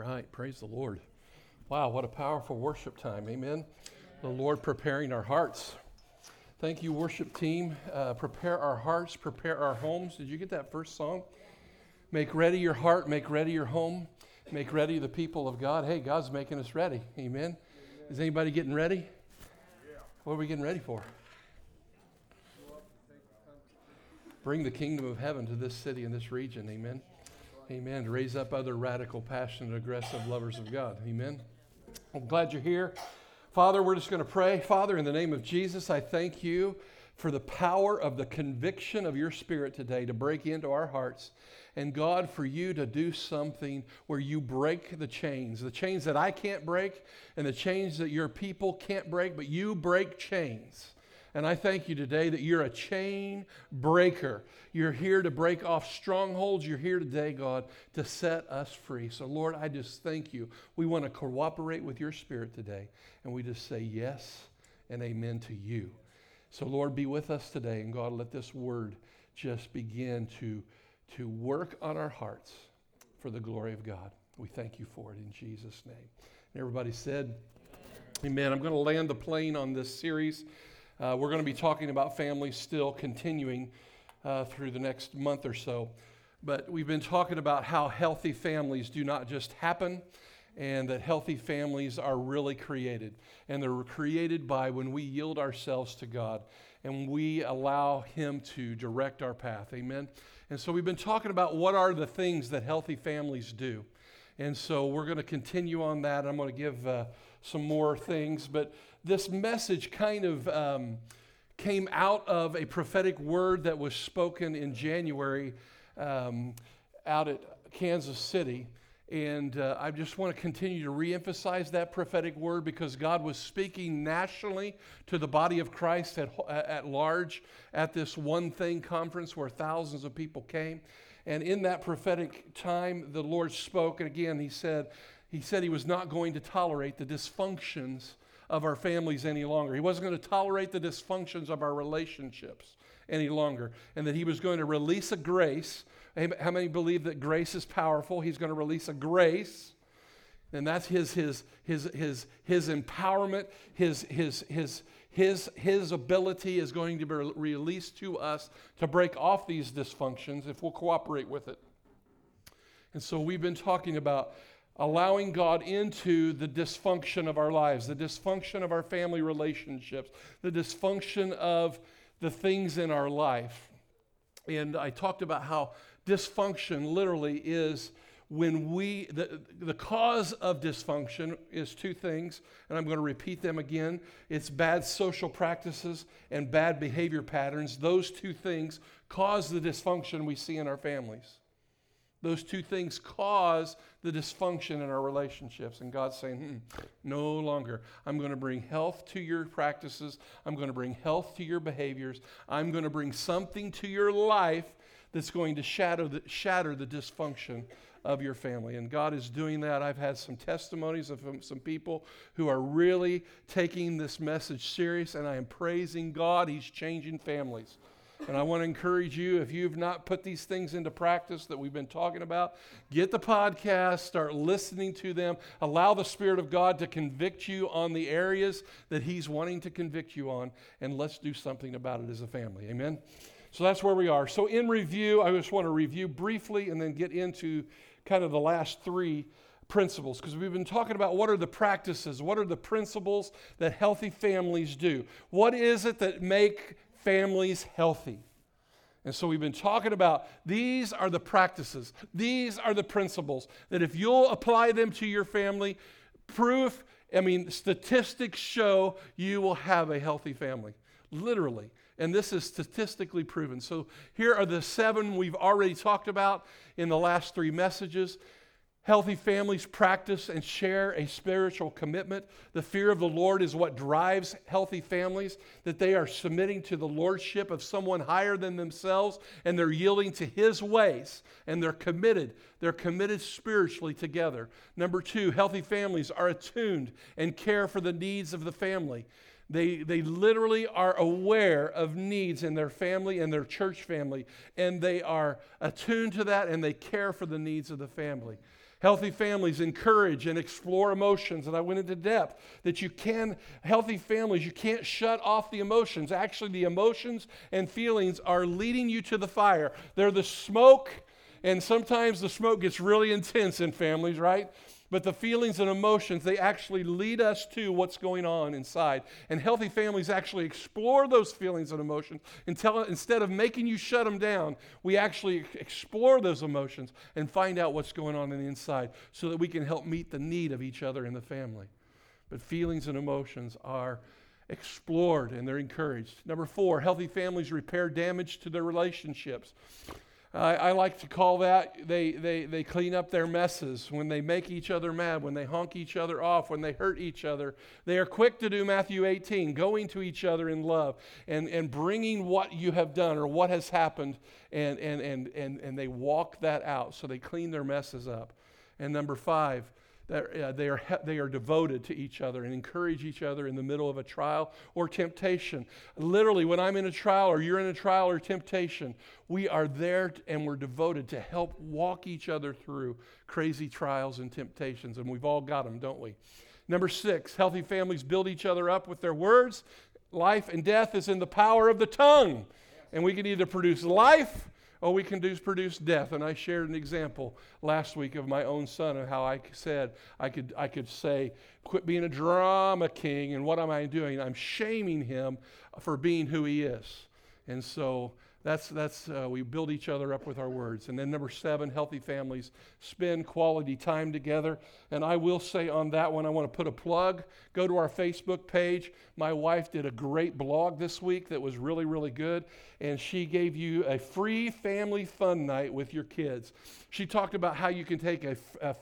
right. Praise the Lord. Wow, what a powerful worship time. Amen. The Lord preparing our hearts. Thank you, worship team. Uh, prepare our hearts, prepare our homes. Did you get that first song? Make ready your heart, make ready your home, make ready the people of God. Hey, God's making us ready. Amen. Is anybody getting ready? What are we getting ready for? Bring the kingdom of heaven to this city and this region. Amen. Amen. To raise up other radical, passionate, aggressive lovers of God. Amen. I'm glad you're here. Father, we're just going to pray. Father, in the name of Jesus, I thank you for the power of the conviction of your spirit today to break into our hearts. And God, for you to do something where you break the chains, the chains that I can't break and the chains that your people can't break, but you break chains. And I thank you today that you're a chain breaker. You're here to break off strongholds. You're here today, God, to set us free. So, Lord, I just thank you. We want to cooperate with your spirit today. And we just say yes and amen to you. So, Lord, be with us today. And God, let this word just begin to, to work on our hearts for the glory of God. We thank you for it in Jesus' name. And everybody said, Amen. I'm going to land the plane on this series. Uh, we're going to be talking about families still continuing uh, through the next month or so. But we've been talking about how healthy families do not just happen and that healthy families are really created. And they're created by when we yield ourselves to God and we allow Him to direct our path. Amen. And so we've been talking about what are the things that healthy families do. And so we're going to continue on that. I'm going to give uh, some more things. But this message kind of um, came out of a prophetic word that was spoken in January um, out at Kansas City. And uh, I just want to continue to reemphasize that prophetic word because God was speaking nationally to the body of Christ at, at large at this One Thing conference where thousands of people came. And in that prophetic time, the Lord spoke. And again, He said, He said He was not going to tolerate the dysfunctions of our families any longer. He wasn't going to tolerate the dysfunctions of our relationships any longer. And that He was going to release a grace. How many believe that grace is powerful? He's going to release a grace. And that's his, his, his, his, his empowerment, his, his, his, his, his ability is going to be released to us to break off these dysfunctions if we'll cooperate with it. And so we've been talking about allowing God into the dysfunction of our lives, the dysfunction of our family relationships, the dysfunction of the things in our life. And I talked about how dysfunction literally is when we, the, the cause of dysfunction is two things, and I'm going to repeat them again. It's bad social practices and bad behavior patterns. Those two things cause the dysfunction we see in our families. Those two things cause the dysfunction in our relationships. And God's saying, hmm, no longer. I'm going to bring health to your practices. I'm going to bring health to your behaviors. I'm going to bring something to your life that's going to shatter the, shatter the dysfunction of your family. And God is doing that. I've had some testimonies of some people who are really taking this message serious, and I am praising God. He's changing families. And I want to encourage you, if you've not put these things into practice that we've been talking about, get the podcast, start listening to them, allow the Spirit of God to convict you on the areas that He's wanting to convict you on, and let's do something about it as a family. Amen? So that's where we are. So, in review, I just want to review briefly and then get into kind of the last three principles because we've been talking about what are the practices, what are the principles that healthy families do. What is it that make families healthy. And so we've been talking about these are the practices, these are the principles that if you'll apply them to your family, proof, I mean, statistics show you will have a healthy family, literally. And this is statistically proven. So here are the seven we've already talked about in the last three messages. Healthy families practice and share a spiritual commitment. The fear of the Lord is what drives healthy families, that they are submitting to the lordship of someone higher than themselves and they're yielding to his ways and they're committed. They're committed spiritually together. Number two, healthy families are attuned and care for the needs of the family. They, they literally are aware of needs in their family and their church family, and they are attuned to that and they care for the needs of the family. Healthy families encourage and explore emotions, and I went into depth that you can, healthy families, you can't shut off the emotions. Actually, the emotions and feelings are leading you to the fire. They're the smoke, and sometimes the smoke gets really intense in families, right? But the feelings and emotions, they actually lead us to what's going on inside. And healthy families actually explore those feelings and emotions until instead of making you shut them down, we actually explore those emotions and find out what's going on in the inside so that we can help meet the need of each other in the family. But feelings and emotions are explored and they're encouraged. Number four, healthy families repair damage to their relationships. I, I like to call that they, they, they clean up their messes when they make each other mad, when they honk each other off, when they hurt each other. They are quick to do Matthew 18, going to each other in love and, and bringing what you have done or what has happened, and, and, and, and, and they walk that out. So they clean their messes up. And number five, uh, they, are, they are devoted to each other and encourage each other in the middle of a trial or temptation. Literally, when I'm in a trial or you're in a trial or temptation, we are there and we're devoted to help walk each other through crazy trials and temptations. And we've all got them, don't we? Number six, healthy families build each other up with their words. Life and death is in the power of the tongue. And we can either produce life Oh, we can do, produce death. And I shared an example last week of my own son and how I said I could, I could say, quit being a drama king. And what am I doing? I'm shaming him for being who he is. And so that's, that's uh, we build each other up with our words. And then number seven, healthy families spend quality time together. And I will say on that one, I want to put a plug. Go to our Facebook page. My wife did a great blog this week that was really, really good. And she gave you a free family fun night with your kids. She talked about how you can take a, a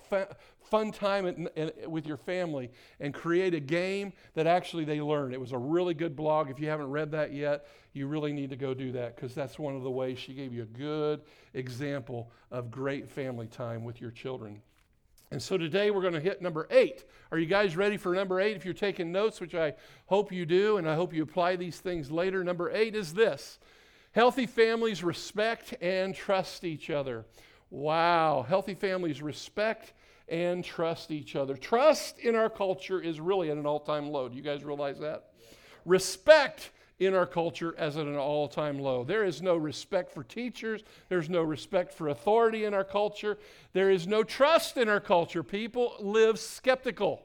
fun time with your family and create a game that actually they learn. It was a really good blog. If you haven't read that yet, you really need to go do that because that's one of the ways she gave you a good example of great family time with your children. And so today we're going to hit number eight. Are you guys ready for number eight? If you're taking notes, which I hope you do, and I hope you apply these things later, number eight is this healthy families respect and trust each other. Wow. Healthy families respect and trust each other. Trust in our culture is really at an all time low. Do you guys realize that? Respect in our culture as at an all time low. There is no respect for teachers, there's no respect for authority in our culture, there is no trust in our culture. People live skeptical.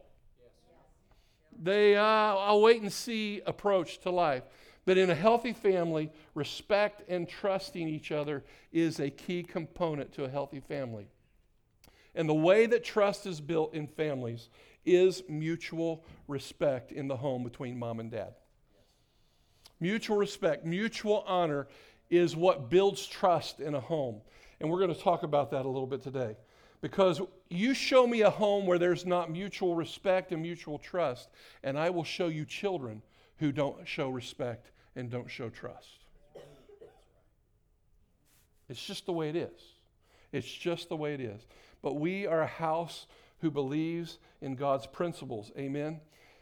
They uh, a wait and see approach to life. But in a healthy family, respect and trusting each other is a key component to a healthy family. And the way that trust is built in families is mutual respect in the home between mom and dad. Mutual respect, mutual honor is what builds trust in a home. And we're going to talk about that a little bit today. Because you show me a home where there's not mutual respect and mutual trust, and I will show you children who don't show respect and don't show trust. It's just the way it is. It's just the way it is but we are a house who believes in God's principles. Amen?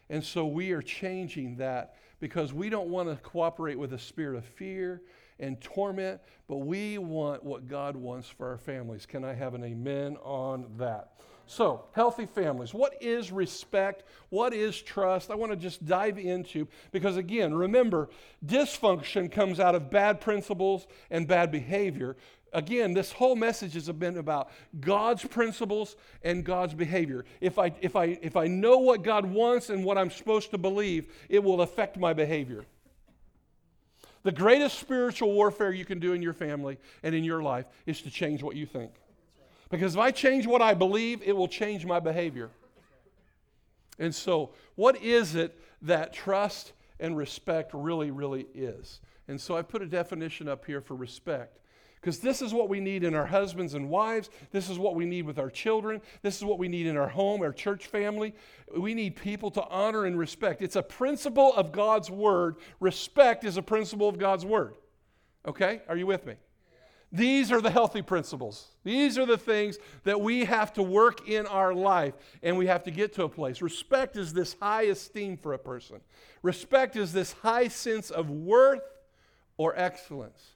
And so we are changing that because we don't want to cooperate with a spirit of fear and torment, but we want what God wants for our families. Can I have an amen on that? So, healthy families. What is respect? What is trust? I want to just dive into because, again, remember, dysfunction comes out of bad principles and bad behavior again, this whole message has been about God's principles and God's behavior. If I, if, I, if I know what God wants and what I'm supposed to believe, it will affect my behavior. The greatest spiritual warfare you can do in your family and in your life is to change what you think. Because if I change what I believe, it will change my behavior. And so, what is it that trust and respect really, really is? And so, I put a definition up here for respect. Because this is what we need in our husbands and wives. This is what we need with our children. This is what we need in our home, our church family. We need people to honor and respect. It's a principle of God's word. Respect is a principle of God's word. Okay? Are you with me? These are the healthy principles. These are the things that we have to work in our life and we have to get to a place. Respect is this high esteem for a person, respect is this high sense of worth or excellence.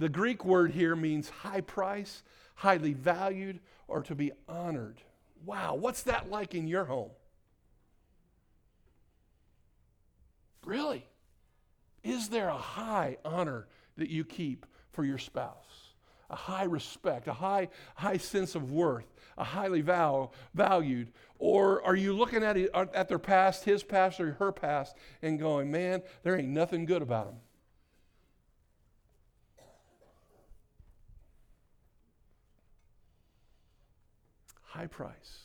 The Greek word here means high price, highly valued, or to be honored. Wow, what's that like in your home? Really? Is there a high honor that you keep for your spouse? A high respect, a high, high sense of worth, a highly val- valued? Or are you looking at, it, at their past, his past or her past, and going, man, there ain't nothing good about them? High price.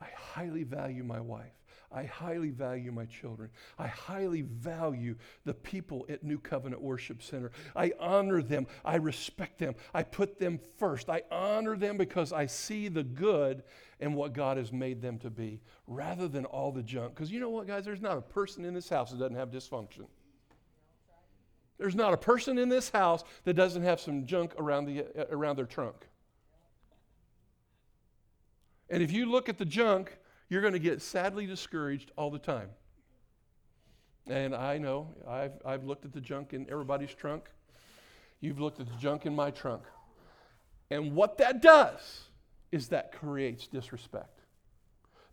I highly value my wife. I highly value my children. I highly value the people at New Covenant Worship Center. I honor them. I respect them. I put them first. I honor them because I see the good and what God has made them to be rather than all the junk. Because you know what, guys? There's not a person in this house that doesn't have dysfunction. There's not a person in this house that doesn't have some junk around, the, uh, around their trunk. And if you look at the junk, you're going to get sadly discouraged all the time. And I know, I've, I've looked at the junk in everybody's trunk. You've looked at the junk in my trunk. And what that does is that creates disrespect.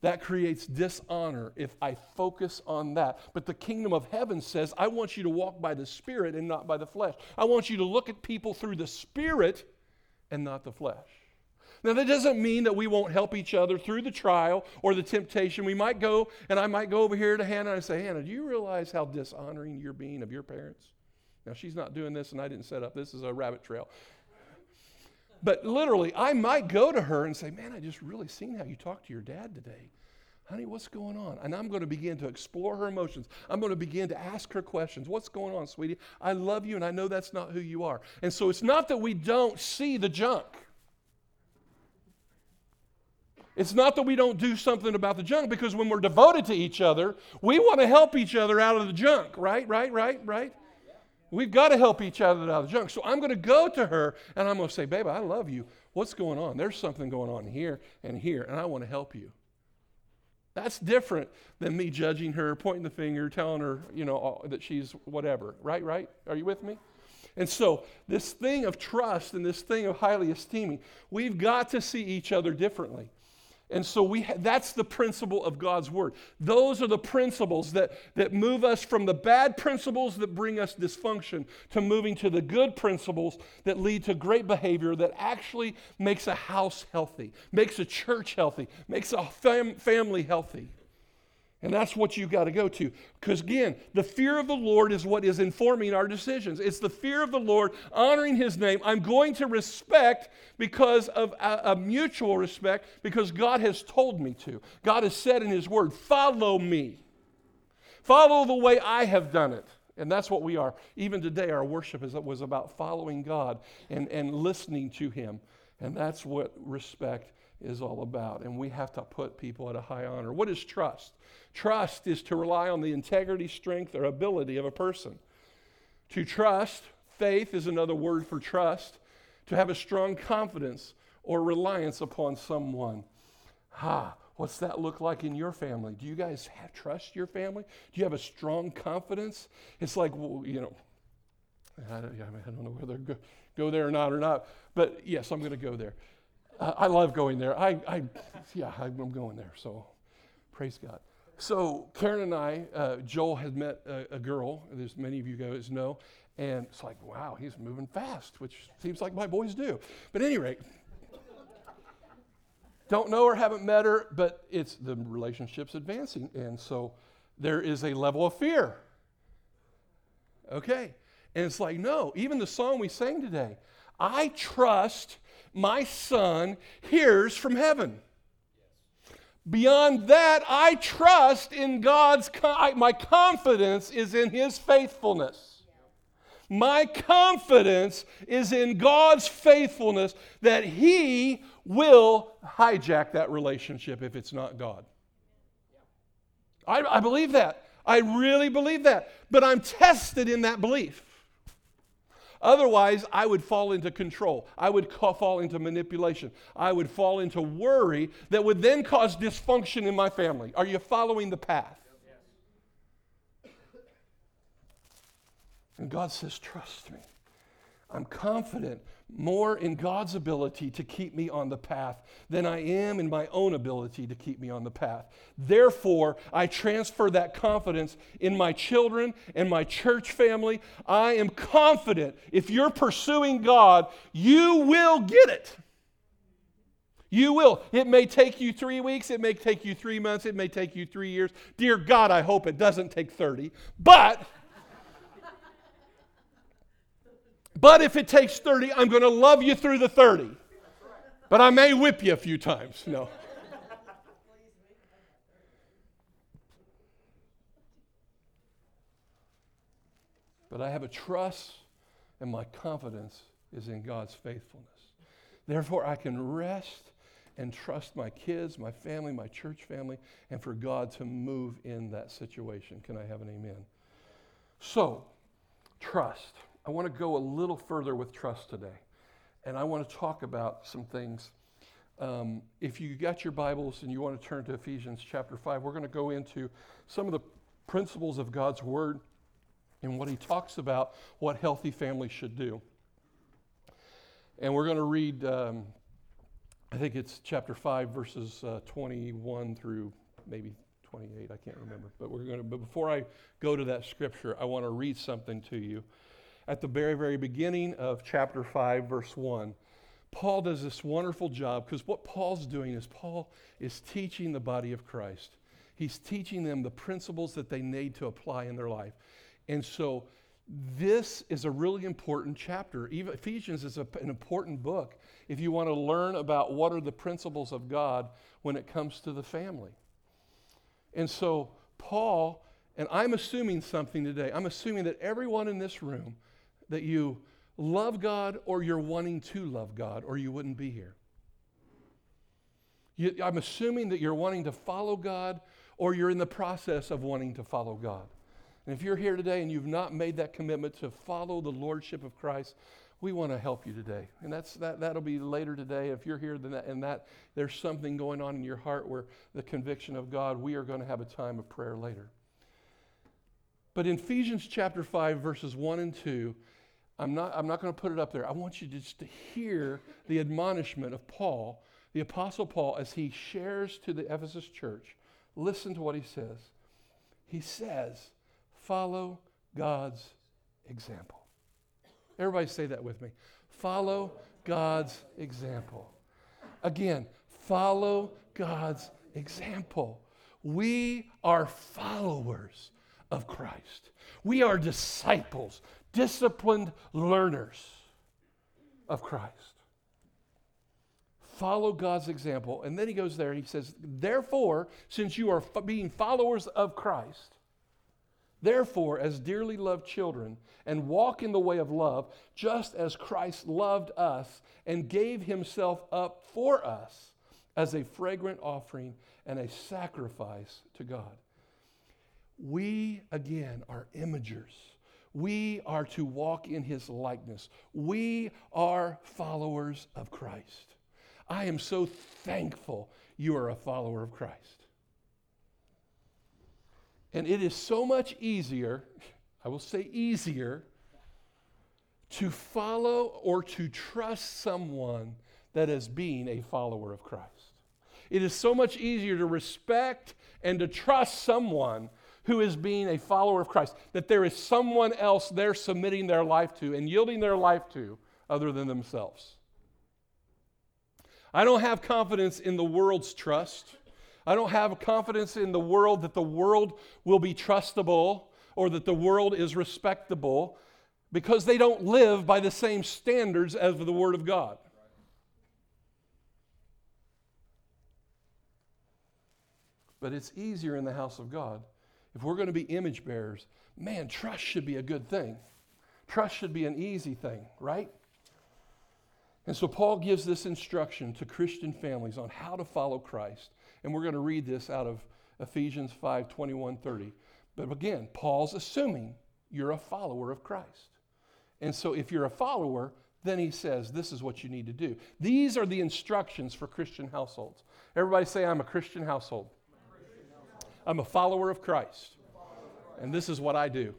That creates dishonor if I focus on that. But the kingdom of heaven says, I want you to walk by the Spirit and not by the flesh. I want you to look at people through the Spirit and not the flesh. Now, that doesn't mean that we won't help each other through the trial or the temptation. We might go, and I might go over here to Hannah and I say, Hannah, do you realize how dishonoring you're being of your parents? Now, she's not doing this, and I didn't set up. This is a rabbit trail. But literally, I might go to her and say, Man, I just really seen how you talked to your dad today. Honey, what's going on? And I'm going to begin to explore her emotions. I'm going to begin to ask her questions. What's going on, sweetie? I love you, and I know that's not who you are. And so it's not that we don't see the junk. It's not that we don't do something about the junk because when we're devoted to each other, we want to help each other out of the junk, right? Right, right, right? We've got to help each other out of the junk. So I'm going to go to her and I'm going to say, Babe, I love you. What's going on? There's something going on here and here, and I want to help you. That's different than me judging her, pointing the finger, telling her, you know, that she's whatever. Right, right? Are you with me? And so, this thing of trust and this thing of highly esteeming, we've got to see each other differently. And so we ha- that's the principle of God's word. Those are the principles that, that move us from the bad principles that bring us dysfunction to moving to the good principles that lead to great behavior that actually makes a house healthy, makes a church healthy, makes a fam- family healthy. And that's what you've got to go to. Because again, the fear of the Lord is what is informing our decisions. It's the fear of the Lord, honoring His name. I'm going to respect because of a, a, mutual respect, because God has told me to. God has said in His Word, follow me. Follow the way I have done it. And that's what we are. Even today, our worship is, was about following God and, and listening to Him. And that's what respect is all about. And we have to put people at a high honor. What is trust? Trust is to rely on the integrity, strength, or ability of a person. To trust, faith is another word for trust, to have a strong confidence or reliance upon someone. Ha, what's that look like in your family? Do you guys have, trust your family? Do you have a strong confidence? It's like, well, you know, I don't, I don't know whether go, go there or not or not, but yes, I'm going to go there. I love going there. I, I yeah, I'm going there. So praise God. So Karen and I, uh, Joel had met a, a, girl, as many of you guys know, and it's like, wow, he's moving fast, which seems like my boys do. But at any rate, don't know her, haven't met her, but it's the relationship's advancing, and so there is a level of fear. Okay, and it's like, no, even the song we sang today, I trust my son hears from heaven. Beyond that, I trust in God's, my confidence is in His faithfulness. My confidence is in God's faithfulness that He will hijack that relationship if it's not God. I, I believe that. I really believe that. But I'm tested in that belief. Otherwise, I would fall into control. I would fall into manipulation. I would fall into worry that would then cause dysfunction in my family. Are you following the path? And God says, Trust me. I'm confident more in God's ability to keep me on the path than I am in my own ability to keep me on the path. Therefore, I transfer that confidence in my children and my church family. I am confident if you're pursuing God, you will get it. You will. It may take you three weeks, it may take you three months, it may take you three years. Dear God, I hope it doesn't take 30. But But if it takes 30, I'm going to love you through the 30. But I may whip you a few times. No. But I have a trust, and my confidence is in God's faithfulness. Therefore, I can rest and trust my kids, my family, my church family, and for God to move in that situation. Can I have an amen? So, trust. I want to go a little further with trust today. And I want to talk about some things. Um, if you got your Bibles and you want to turn to Ephesians chapter 5, we're going to go into some of the principles of God's Word and what He talks about what healthy families should do. And we're going to read, um, I think it's chapter 5, verses uh, 21 through maybe 28. I can't remember. But we're going to, but before I go to that scripture, I want to read something to you at the very, very beginning of chapter 5, verse 1. Paul does this wonderful job because what Paul's doing is Paul is teaching the body of Christ. He's teaching them the principles that they need to apply in their life. And so this is a really important chapter. Even Ephesians is a, an important book if you want to learn about what are the principles of God when it comes to the family. And so Paul, and I'm assuming something today. I'm assuming that everyone in this room that you love God or you're wanting to love God, or you wouldn't be here. You, I'm assuming that you're wanting to follow God or you're in the process of wanting to follow God. And if you're here today and you've not made that commitment to follow the lordship of Christ, we want to help you today. And that's that that'll be later today. If you're here that, and that there's something going on in your heart where the conviction of God, we are going to have a time of prayer later. But in Ephesians chapter 5 verses 1 and 2, I'm not, I'm not going to put it up there. I want you just to hear the admonishment of Paul, the Apostle Paul, as he shares to the Ephesus church. Listen to what he says. He says, Follow God's example. Everybody say that with me. Follow God's example. Again, follow God's example. We are followers of Christ. We are disciples disciplined learners of Christ. Follow God's example. And then he goes there he says, Therefore, since you are f- being followers of Christ, therefore, as dearly loved children, and walk in the way of love, just as Christ loved us and gave himself up for us as a fragrant offering and a sacrifice to God. We, again, are imagers we are to walk in his likeness. We are followers of Christ. I am so thankful you are a follower of Christ. And it is so much easier, I will say easier, to follow or to trust someone that is being a follower of Christ. It is so much easier to respect and to trust someone who is being a follower of Christ, that there is someone else they're submitting their life to and yielding their life to other than themselves. I don't have confidence in the world's trust. I don't have confidence in the world that the world will be trustable or that the world is respectable because they don't live by the same standards as the Word of God. But it's easier in the house of God if we're going to be image bearers, man, trust should be a good thing. Trust should be an easy thing, right? And so Paul gives this instruction to Christian families on how to follow Christ. And we're going to read this out of Ephesians 5 21 30. But again, Paul's assuming you're a follower of Christ. And so if you're a follower, then he says, This is what you need to do. These are the instructions for Christian households. Everybody say, I'm a Christian household. I'm a follower of Christ. And this is what I do.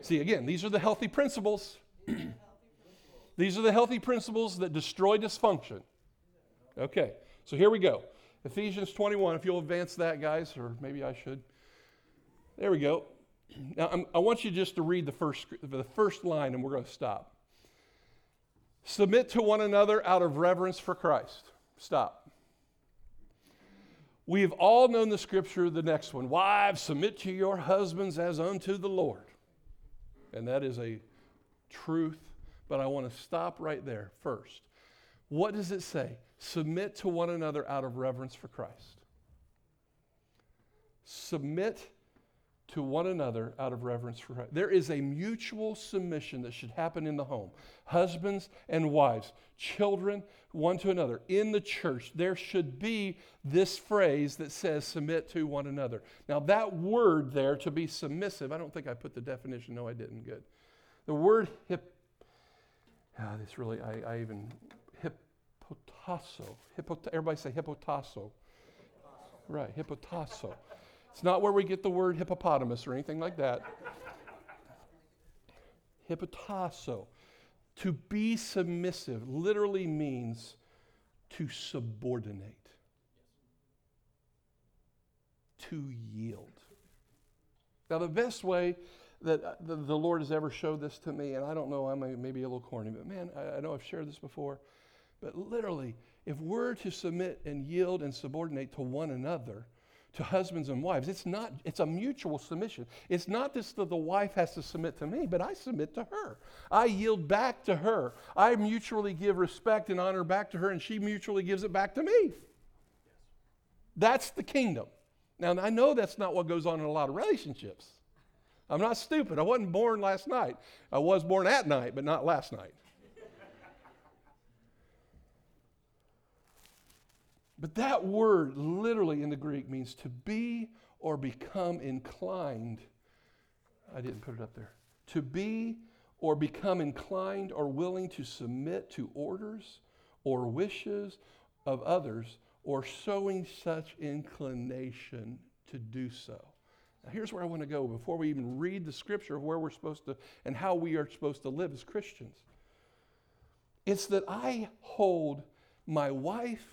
See, again, these are the healthy principles. These are the healthy principles that destroy dysfunction. Okay, so here we go. Ephesians 21, if you'll advance that, guys, or maybe I should. There we go. Now, I'm, i want you just to read the first, the first line, and we're going to stop. Submit to one another out of reverence for Christ. Stop. We've all known the scripture, the next one Wives, submit to your husbands as unto the Lord. And that is a truth, but I want to stop right there first. What does it say? Submit to one another out of reverence for Christ. Submit to one another out of reverence for Christ. There is a mutual submission that should happen in the home. Husbands and wives, children one to another. In the church, there should be this phrase that says submit to one another. Now, that word there to be submissive, I don't think I put the definition. No, I didn't. Good. The word hip, ah, this really, I, I even, hippotasso. Hippot, everybody say hippotasso. Right, hippotasso. It's not where we get the word hippopotamus or anything like that. Hippotasso. To be submissive literally means to subordinate, to yield. Now, the best way that uh, the, Lord has ever showed this to me, and I don't know, I may, maybe a little corny, but man, I know I've shared this before, but literally, if we're to submit and yield and subordinate to one another, to husbands and wives. It's not, it's a mutual submission. It's not just that the wife has to submit to me, but I submit to her. I yield back to her. I mutually give respect and honor back to her, and she mutually gives it back to me. That's the kingdom. Now, I know that's not what goes on in a lot of relationships. I'm not stupid. I wasn't born last night. I was born at night, but not last night. But that word literally in the Greek means to be or become inclined. I didn't put it up there. To be or become inclined or willing to submit to orders or wishes of others or showing such inclination to do so. Now, here's where I want to go before we even read the scripture of where we're supposed to and how we are supposed to live as Christians. It's that I hold my wife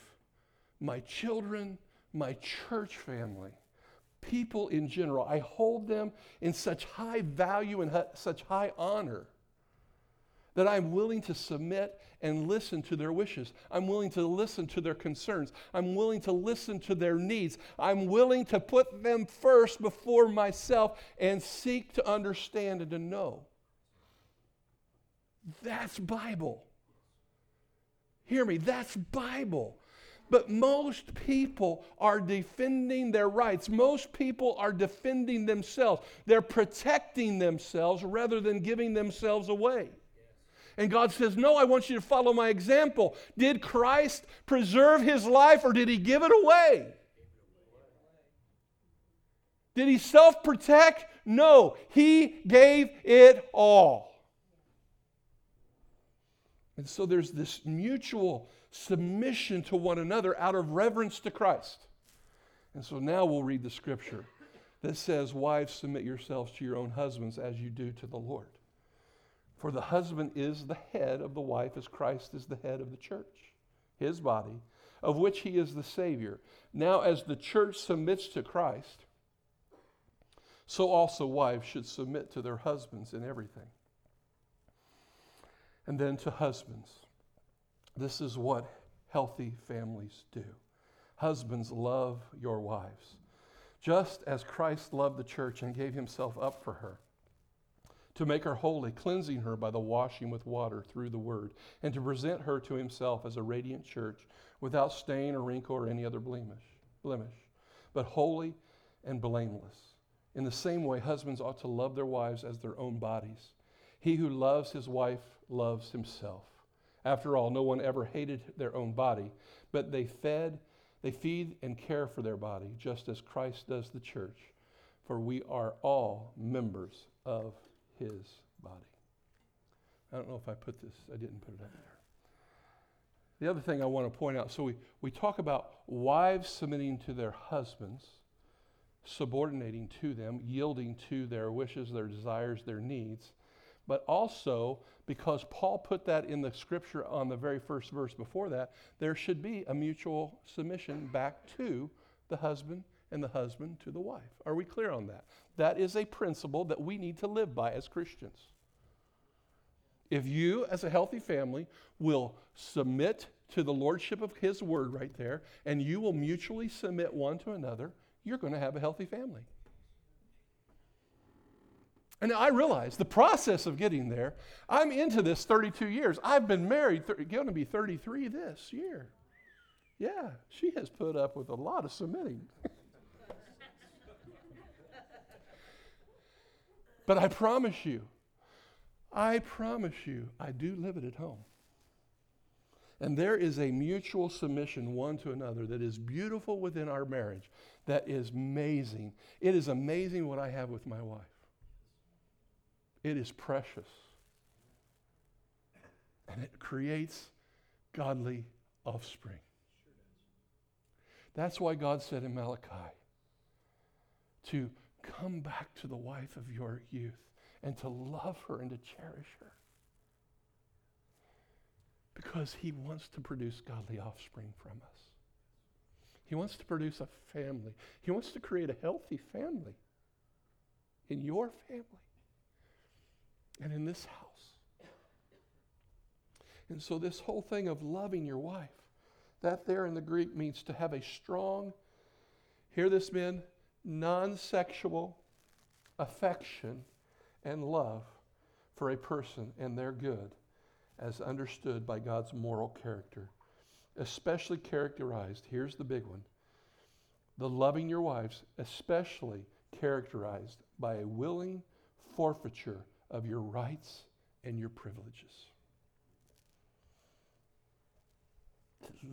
my children, my church family, people in general. I hold them in such high value and such high honor that I'm willing to submit and listen to their wishes. I'm willing to listen to their concerns. I'm willing to listen to their needs. I'm willing to put them first before myself and seek to understand and to know. That's Bible. Hear me, that's Bible. But most people are defending their rights. Most people are defending themselves. They're protecting themselves rather than giving themselves away. And God says, No, I want you to follow my example. Did Christ preserve his life or did he give it away? Did he self protect? No, he gave it all. And so there's this mutual submission to one another out of reverence to Christ. And so now we'll read the scripture that says, Wives, submit yourselves to your own husbands as you do to the Lord. For the husband is the head of the wife, as Christ is the head of the church, his body, of which he is the Savior. Now, as the church submits to Christ, so also wives should submit to their husbands in everything. And then to husbands. This is what healthy families do. Husbands, love your wives, just as Christ loved the church and gave himself up for her, to make her holy, cleansing her by the washing with water through the word, and to present her to himself as a radiant church without stain or wrinkle or any other blemish, blemish but holy and blameless. In the same way, husbands ought to love their wives as their own bodies. He who loves his wife loves himself. After all, no one ever hated their own body, but they fed, they feed and care for their body, just as Christ does the church, for we are all members of his body. I don't know if I put this, I didn't put it up there. The other thing I want to point out so we, we talk about wives submitting to their husbands, subordinating to them, yielding to their wishes, their desires, their needs. but also because Paul put that in the scripture on the very first verse before that, there should be a mutual submission back to the husband and the husband to the wife. Are we clear on that? That is a principle that we need to live by as Christians. If you, as a healthy family, will submit to the lordship of His word right there, and you will mutually submit one to another, you're going to have a healthy family. And I realize the process of getting there, I'm into this 32 years. I've been married, th- going to be 33 this year. Yeah, she has put up with a lot of submitting. but I promise you, I promise you, I do live it at home. And there is a mutual submission one to another that is beautiful within our marriage, that is amazing. It is amazing what I have with my wife. It is precious. And it creates godly offspring. That's why God said in Malachi to come back to the wife of your youth and to love her and to cherish her. Because he wants to produce godly offspring from us. He wants to produce a family. He wants to create a healthy family in your family and in this house. And so, this whole thing of loving your wife, that there in the Greek means to have a strong, hear this, men, non sexual affection and love for a person and their good as understood by God's moral character, especially characterized, here's the big one the loving your wives, especially characterized by a willing forfeiture of your rights and your privileges.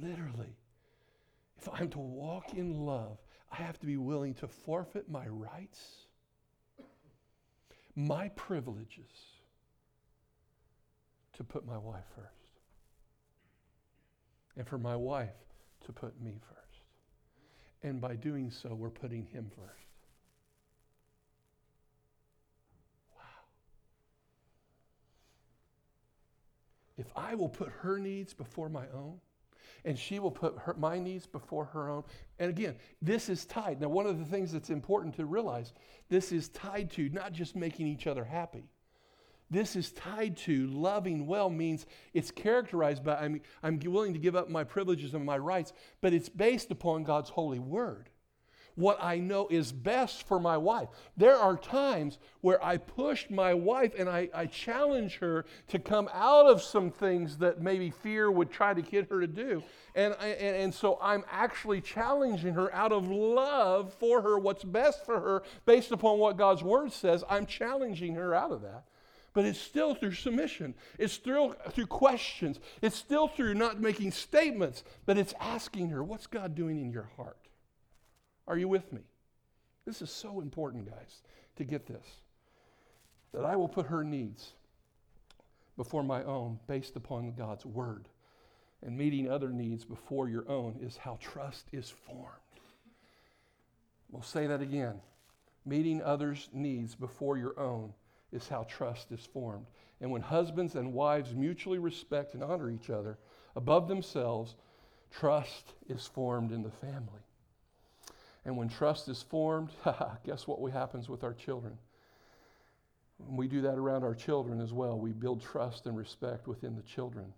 Literally, if I'm to walk in love, I have to be willing to forfeit my rights, my privileges, to put my wife first. And for my wife to put me first. And by doing so, we're putting him first. If I will put her needs before my own, and she will put her, my needs before her own. And again, this is tied. Now, one of the things that's important to realize this is tied to not just making each other happy. This is tied to loving well, means it's characterized by I'm, I'm willing to give up my privileges and my rights, but it's based upon God's holy word what I know is best for my wife. There are times where I push my wife and I, I challenge her to come out of some things that maybe fear would try to get her to do. And, and, and so I'm actually challenging her out of love for her, what's best for her, based upon what God's word says. I'm challenging her out of that. But it's still through submission. It's still through questions. It's still through not making statements, but it's asking her, What's God doing in your heart? Are you with me? This is so important, guys, to get this. That I will put her needs before my own based upon God's word. And meeting other needs before your own is how trust is formed. We'll say that again. Meeting others' needs before your own is how trust is formed. And when husbands and wives mutually respect and honor each other above themselves, trust is formed in the family. And when trust is formed, guess what happens with our children? We do that around our children as well, we build trust and respect within the children.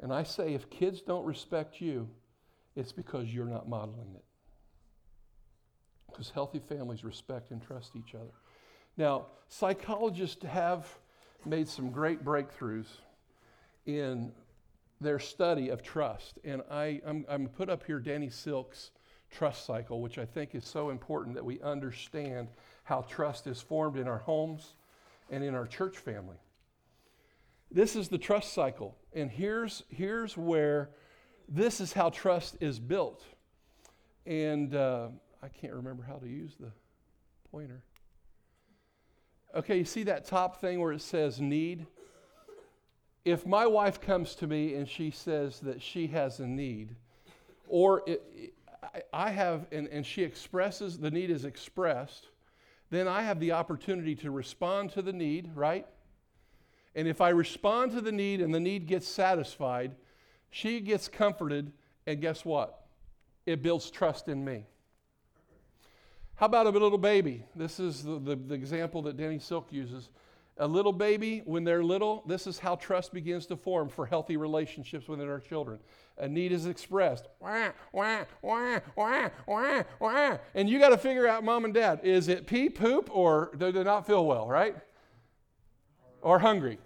And I say if kids don't respect you, it's because you're not modeling it. Because healthy families respect and trust each other. Now, psychologists have made some great breakthroughs in their study of trust. And I, I'm, I'm put up here Danny Silk's trust cycle, which I think is so important that we understand how trust is formed in our homes and in our church family. This is the trust cycle. And here's, here's where this is how trust is built. And uh, I can't remember how to use the pointer. Okay, you see that top thing where it says need? If my wife comes to me and she says that she has a need, or I have, and, and she expresses, the need is expressed, then I have the opportunity to respond to the need, right? And if I respond to the need and the need gets satisfied, she gets comforted, and guess what? It builds trust in me. How about a little baby? This is the, the, the, example that Danny Silk uses. A little baby, when they're little, this is how trust begins to form for healthy relationships within our children. A need is expressed. Wah, wah, wah, wah, wah, wah. And you got to figure out, mom and dad, is it pee, poop, or do they not feel well, right? Or hungry.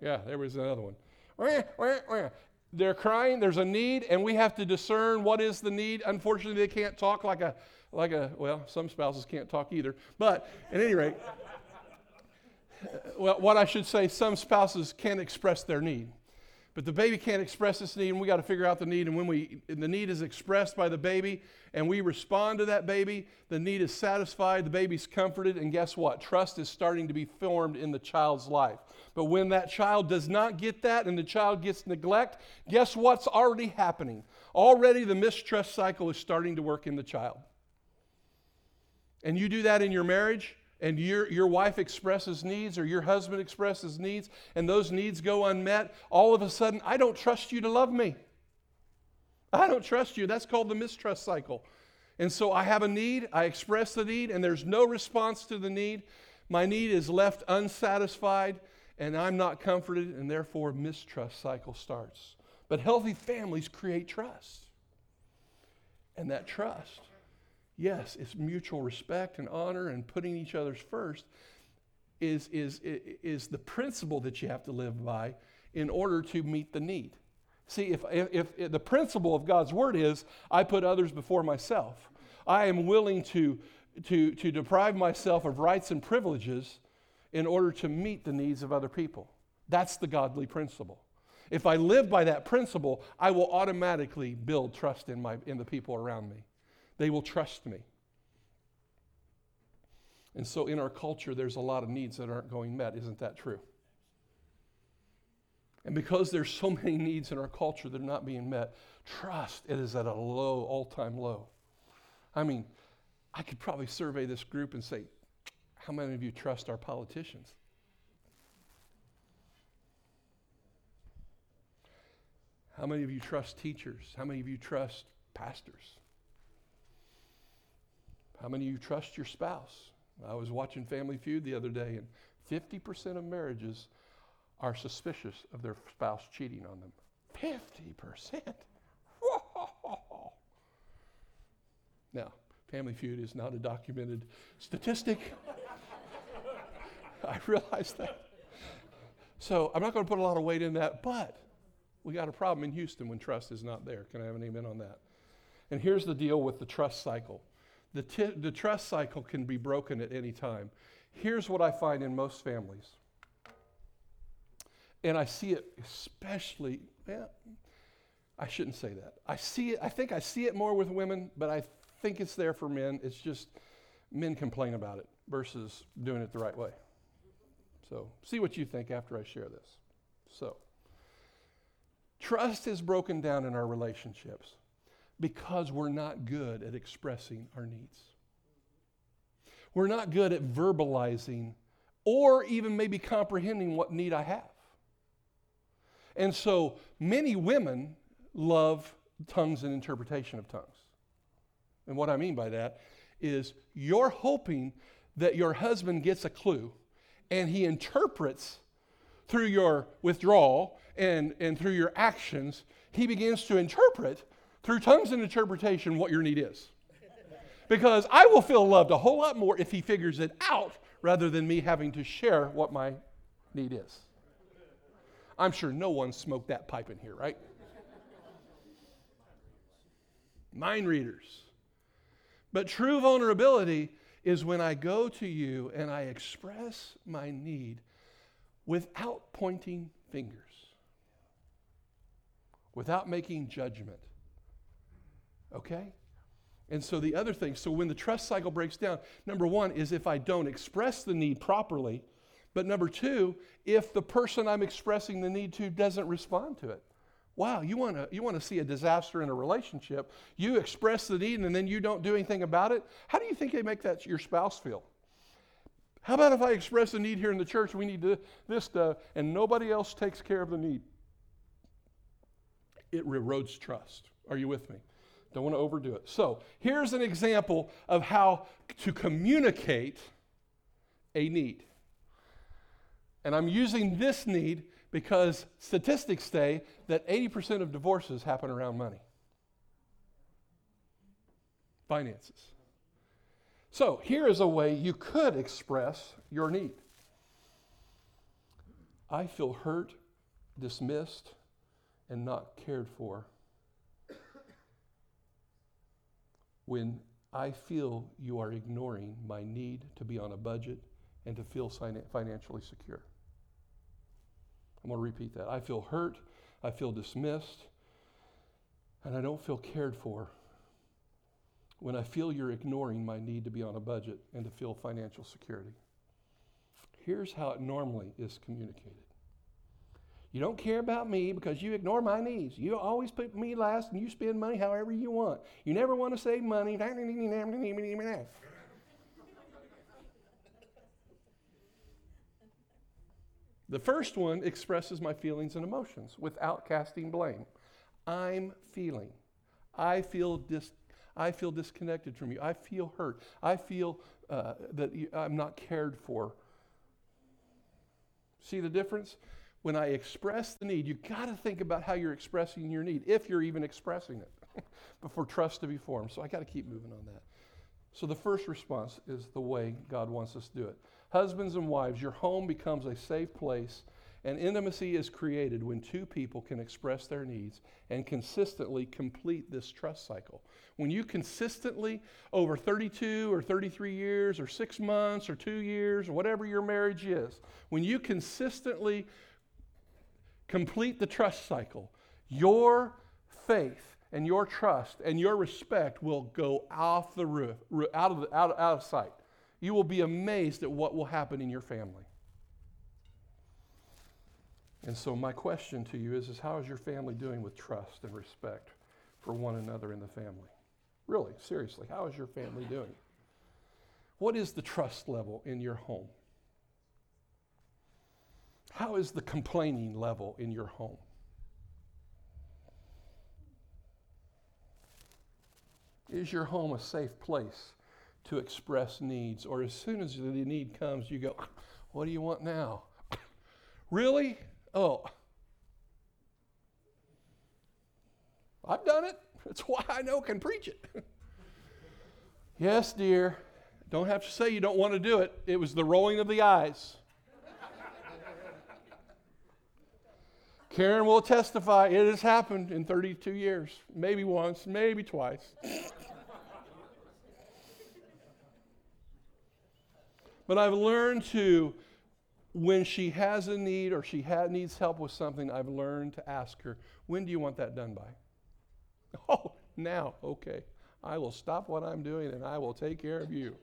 Yeah, there was another one. Wah, wah, wah. They're crying, there's a need, and we have to discern what is the need. Unfortunately, they can't talk like a, like a well, some spouses can't talk either. But at any rate, well, what I should say, some spouses can't express their need. But the baby can't express this need, and we got to figure out the need. And when we the need is expressed by the baby, and we respond to that baby, the need is satisfied, the baby's comforted, and guess what? Trust is starting to be formed in the child's life. But when that child does not get that and the child gets neglect, guess what's already happening? Already the mistrust cycle is starting to work in the child. And you do that in your marriage, and your, your wife expresses needs or your husband expresses needs and those needs go unmet, all of a sudden, I don't trust you to love me. I don't trust you. That's called the mistrust cycle. And so I have a need, I express the need, and there's no response to the need. My need is left unsatisfied, and I'm not comforted, and therefore mistrust cycle starts. But healthy families create trust. And that trust yes, it's mutual respect and honor and putting each other's first is, is, is the principle that you have to live by in order to meet the need. See, if, if, if the principle of God's word is, I put others before myself, I am willing to, to, to deprive myself of rights and privileges in order to meet the needs of other people. That's the godly principle. If I live by that principle, I will automatically build trust in, my, in the people around me. They will trust me. And so in our culture, there's a lot of needs that aren't going met. Isn't that true? And because there's so many needs in our culture that are not being met, trust it is at a low, all-time low. I mean, I could probably survey this group and say, how many of you trust our politicians? How many of you trust teachers? How many of you trust pastors? How many of you trust your spouse? I was watching Family Feud the other day, and 50% of marriages are suspicious of their spouse cheating on them. 50%. Whoa. Now, Family Feud is not a documented statistic. I realize that. So I'm not going to put a lot of weight in that, but we got a problem in Houston when trust is not there. Can I have an amen on that? And here's the deal with the trust cycle the, t- the trust cycle can be broken at any time. Here's what I find in most families. And I see it especially, well, I shouldn't say that. I see it, I think I see it more with women, but I think it's there for men. It's just men complain about it versus doing it the right way. So, see what you think after I share this. So, trust is broken down in our relationships because we're not good at expressing our needs. We're not good at verbalizing or even maybe comprehending what need I have. And so many women love tongues and interpretation of tongues. And what I mean by that is you're hoping that your husband gets a clue and he interprets through your withdrawal and, and through your actions, he begins to interpret through tongues and interpretation what your need is. Because I will feel loved a whole lot more if he figures it out rather than me having to share what my need is. I'm sure no one smoked that pipe in here, right? Mind readers. But true vulnerability is when I go to you and I express my need without pointing fingers, without making judgment, Okay? And so the other thing, so when the trust cycle breaks down, number one is if I don't express the need properly, but number two, if the person I'm expressing the need to doesn't respond to it. Wow, you want to you want to see a disaster in a relationship? You express the need and then you don't do anything about it. How do you think they make that your spouse feel? How about if I express a need here in the church? We need to, this stuff, and nobody else takes care of the need. It erodes trust. Are you with me? Don't want to overdo it. So, here's an example of how to communicate a need. And I'm using this need because statistics say that 80% of divorces happen around money, finances. So, here is a way you could express your need. I feel hurt, dismissed, and not cared for when I feel you are ignoring my need to be on a budget and to feel financially secure. I'm going to repeat that. I feel hurt, I feel dismissed, and I don't feel cared for when I feel you're ignoring my need to be on a budget and to feel financial security. Here's how it normally is communicated. You don't care about me because you ignore my needs. You always put me last and you spend money however you want. You never want to save money. The first one expresses my feelings and emotions without casting blame. I'm feeling. I feel dis- I feel disconnected from you. I feel hurt. I feel uh, that I'm not cared for. See the difference? When I express the need, you've got to think about how you're expressing your need, if you're even expressing it, before trust to be formed. So I got to keep moving on that. So the first response is the way God wants us to do it. Husbands and wives, your home becomes a safe place and intimacy is created when two people can express their needs and consistently complete this trust cycle. When you consistently, over 32 or 33 years or six months or two years or whatever your marriage is, when you consistently complete the trust cycle, your faith and your trust and your respect will go off the roof, out of, the, out, out of sight. You will be amazed at what will happen in your family. And so, my question to you is, is how is your family doing with trust and respect for one another in the family? Really, seriously, how is your family doing? What is the trust level in your home? How is the complaining level in your home? Is your home a safe place to express needs? Or as soon as the need comes, you go, What do you want now? really? Oh. I've done it. That's why I know can preach it. yes, dear. Don't have to say you don't want to do it. It was the rolling of the eyes. Karen will testify it has happened in 32 years. Maybe once, maybe twice. but I've learned to when she has a need or she ha- needs help with something, I've learned to ask her, when do you want that done by? Oh, now, okay. I will stop what I'm doing and I will take care of you.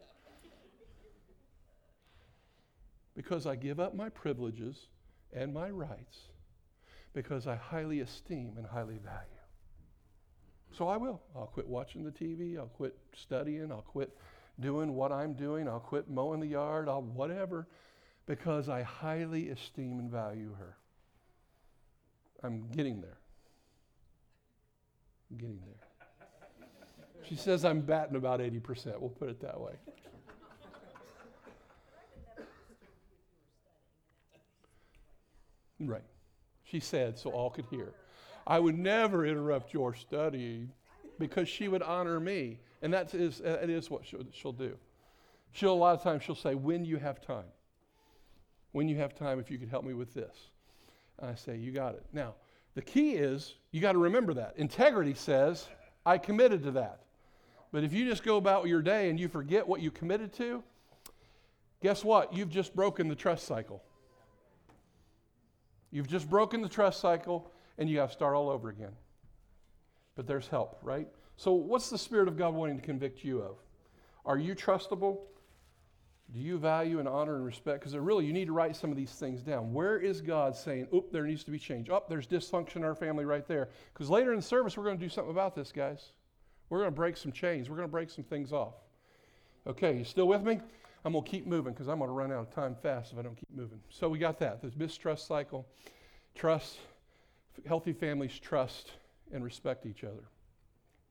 Because I give up my privileges and my rights because I highly esteem and highly value. So I will. I'll quit watching the TV. I'll quit studying. I'll quit doing what I'm doing. I'll quit mowing the yard. I'll whatever because I highly esteem and value her. I'm getting there. I'm getting there. She says I'm batting about 80%. We'll put it that way. Right. She said so all could hear. I would never interrupt your study because she would honor me. And that is, that is what she'll, she'll do. She'll, a lot of times, she'll say, when you have time when you have time, if you could help me with this. And I say, You got it. Now, the key is you got to remember that. Integrity says, I committed to that. But if you just go about your day and you forget what you committed to, guess what? You've just broken the trust cycle. You've just broken the trust cycle and you got to start all over again. But there's help, right? So, what's the Spirit of God wanting to convict you of? Are you trustable? Do you value and honor and respect? Because really, you need to write some of these things down. Where is God saying, oop, there needs to be change? Oh, there's dysfunction in our family right there. Because later in the service, we're going to do something about this, guys. We're going to break some chains. We're going to break some things off. Okay, you still with me? I'm going to keep moving because I'm going to run out of time fast if I don't keep moving. So we got that. This mistrust cycle, trust, healthy families trust and respect each other.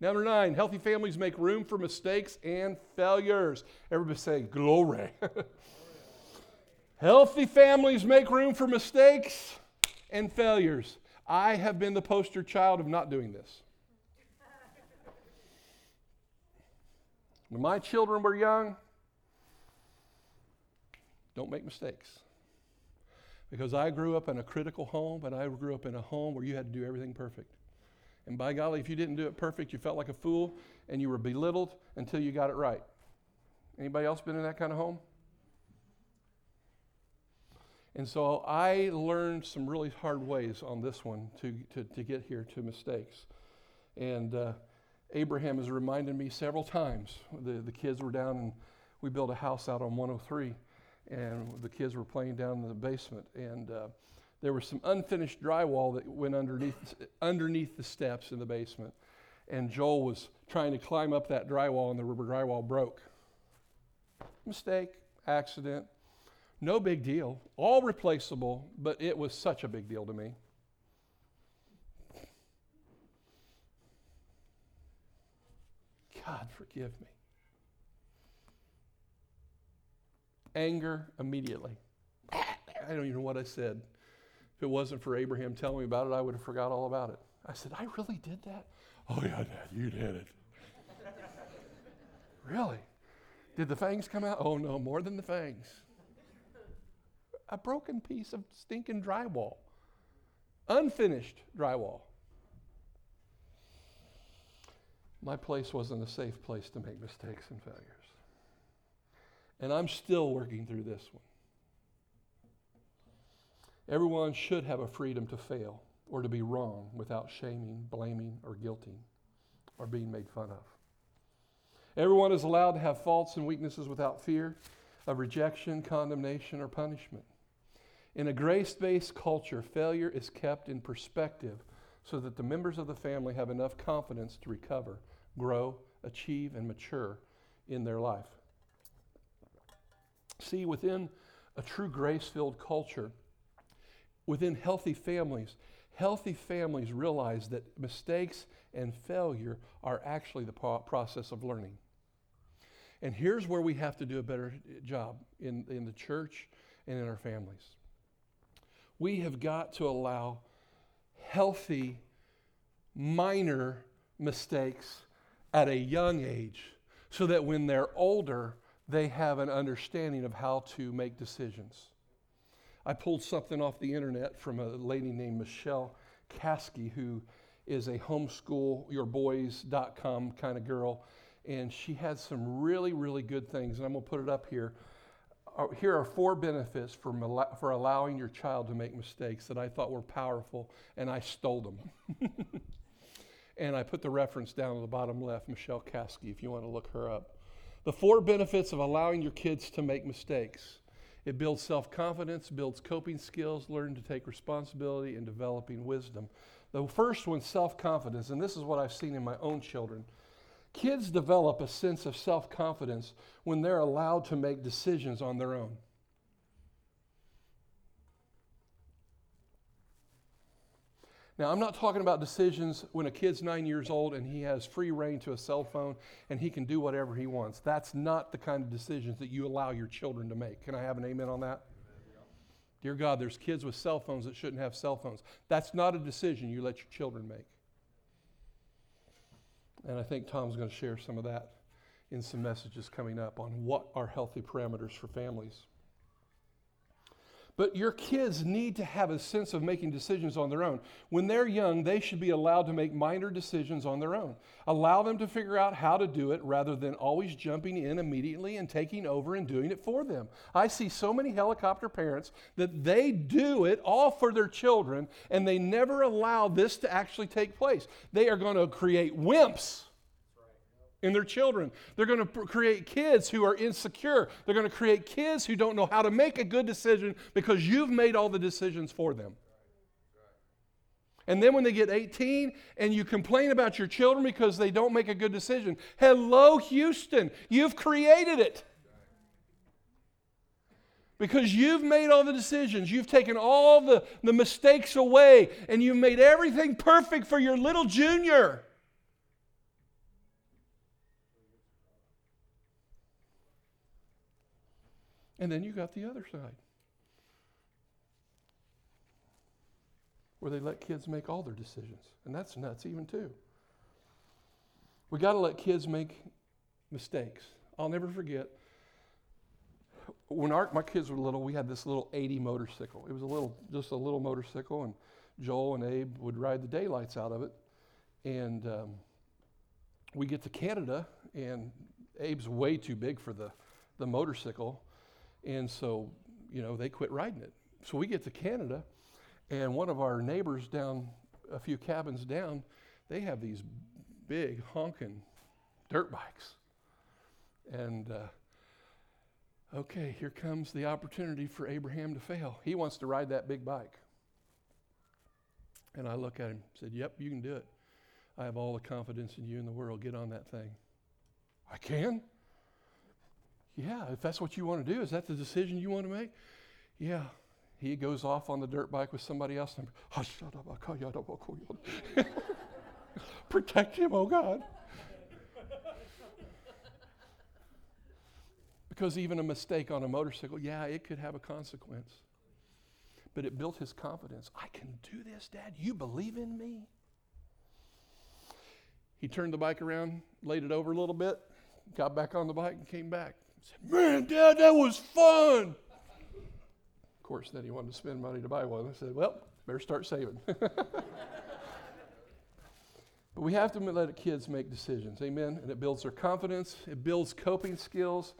Number nine, healthy families make room for mistakes and failures. Everybody say, glory. healthy families make room for mistakes and failures. I have been the poster child of not doing this. When my children were young, don't make mistakes. Because I grew up in a critical home, and I grew up in a home where you had to do everything perfect. And by golly, if you didn't do it perfect, you felt like a fool and you were belittled until you got it right. Anybody else been in that kind of home? And so I learned some really hard ways on this one to, to, to get here to mistakes. And uh, Abraham has reminded me several times. The, the kids were down and we built a house out on 103, and the kids were playing down in the basement. And uh, there was some unfinished drywall that went underneath, underneath the steps in the basement. And Joel was trying to climb up that drywall, and the rubber drywall broke. Mistake, accident, no big deal, all replaceable, but it was such a big deal to me. God, forgive me. Anger immediately. I don't even know what I said. If it wasn't for Abraham telling me about it, I would have forgot all about it. I said, I really did that? Oh, yeah, Dad, you did it. really? Did the fangs come out? Oh, no, more than the fangs. A broken piece of stinking drywall, unfinished drywall. My place wasn't a safe place to make mistakes and failures. And I'm still working through this one. Everyone should have a freedom to fail or to be wrong without shaming, blaming, or guilting or being made fun of. Everyone is allowed to have faults and weaknesses without fear of rejection, condemnation, or punishment. In a grace based culture, failure is kept in perspective so that the members of the family have enough confidence to recover, grow, achieve, and mature in their life. See, within a true grace filled culture, within healthy families, healthy families realize that mistakes and failure are actually the process of learning. And here's where we have to do a better job in, in the church and in our families. We have got to allow healthy, minor mistakes at a young age so that when they're older, they have an understanding of how to make decisions. I pulled something off the internet from a lady named Michelle Caskey, who is a homeschoolyourboys.com kind of girl. And she had some really, really good things. And I'm going to put it up here. Uh, here are four benefits for, for allowing your child to make mistakes that I thought were powerful, and I stole them. and I put the reference down at the bottom left, Michelle Caskey, if you want to look her up. The four benefits of allowing your kids to make mistakes. It builds self confidence, builds coping skills, learn to take responsibility, and developing wisdom. The first one, self confidence, and this is what I've seen in my own children. Kids develop a sense of self confidence when they're allowed to make decisions on their own. Now, I'm not talking about decisions when a kid's nine years old and he has free reign to a cell phone and he can do whatever he wants. That's not the kind of decisions that you allow your children to make. Can I have an amen on that? Dear God, there's kids with cell phones that shouldn't have cell phones. That's not a decision you let your children make. And I think Tom's going to share some of that in some messages coming up on what are healthy parameters for families. But your kids need to have a sense of making decisions on their own. When they're young, they should be allowed to make minor decisions on their own. Allow them to figure out how to do it rather than always jumping in immediately and taking over and doing it for them. I see so many helicopter parents that they do it all for their children and they never allow this to actually take place. They are going to create wimps in their children. They're going to pr- create kids who are insecure. They're going to create kids who don't know how to make a good decision because you've made all the decisions for them. And then when they get 18 and you complain about your children because they don't make a good decision, hello, Houston, you've created it. because you've made all the decisions. You've taken all the, the mistakes away and you've made everything perfect for your little junior. And then you got the other side where they let kids make all their decisions. And that's nuts, even too. We got to let kids make mistakes. I'll never forget when our, my kids were little, we had this little 80 motorcycle. It was a little, just a little motorcycle, and Joel and Abe would ride the daylights out of it. And um, we get to Canada, and Abe's way too big for the, the motorcycle. And so, you know, they quit riding it. So we get to Canada, and one of our neighbors down a few cabins down, they have these big honking dirt bikes. And uh, okay, here comes the opportunity for Abraham to fail. He wants to ride that big bike. And I look at him said, Yep, you can do it. I have all the confidence in you in the world. Get on that thing. I can? Yeah, if that's what you want to do, is that the decision you want to make? Yeah. He goes off on the dirt bike with somebody else. And Protect him, oh God. Because even a mistake on a motorcycle, yeah, it could have a consequence. But it built his confidence. I can do this, Dad. You believe in me? He turned the bike around, laid it over a little bit, got back on the bike, and came back. Said, Man, Dad, that was fun. Of course, then he wanted to spend money to buy one. I said, Well, better start saving. but we have to let kids make decisions. Amen. And it builds their confidence, it builds coping skills.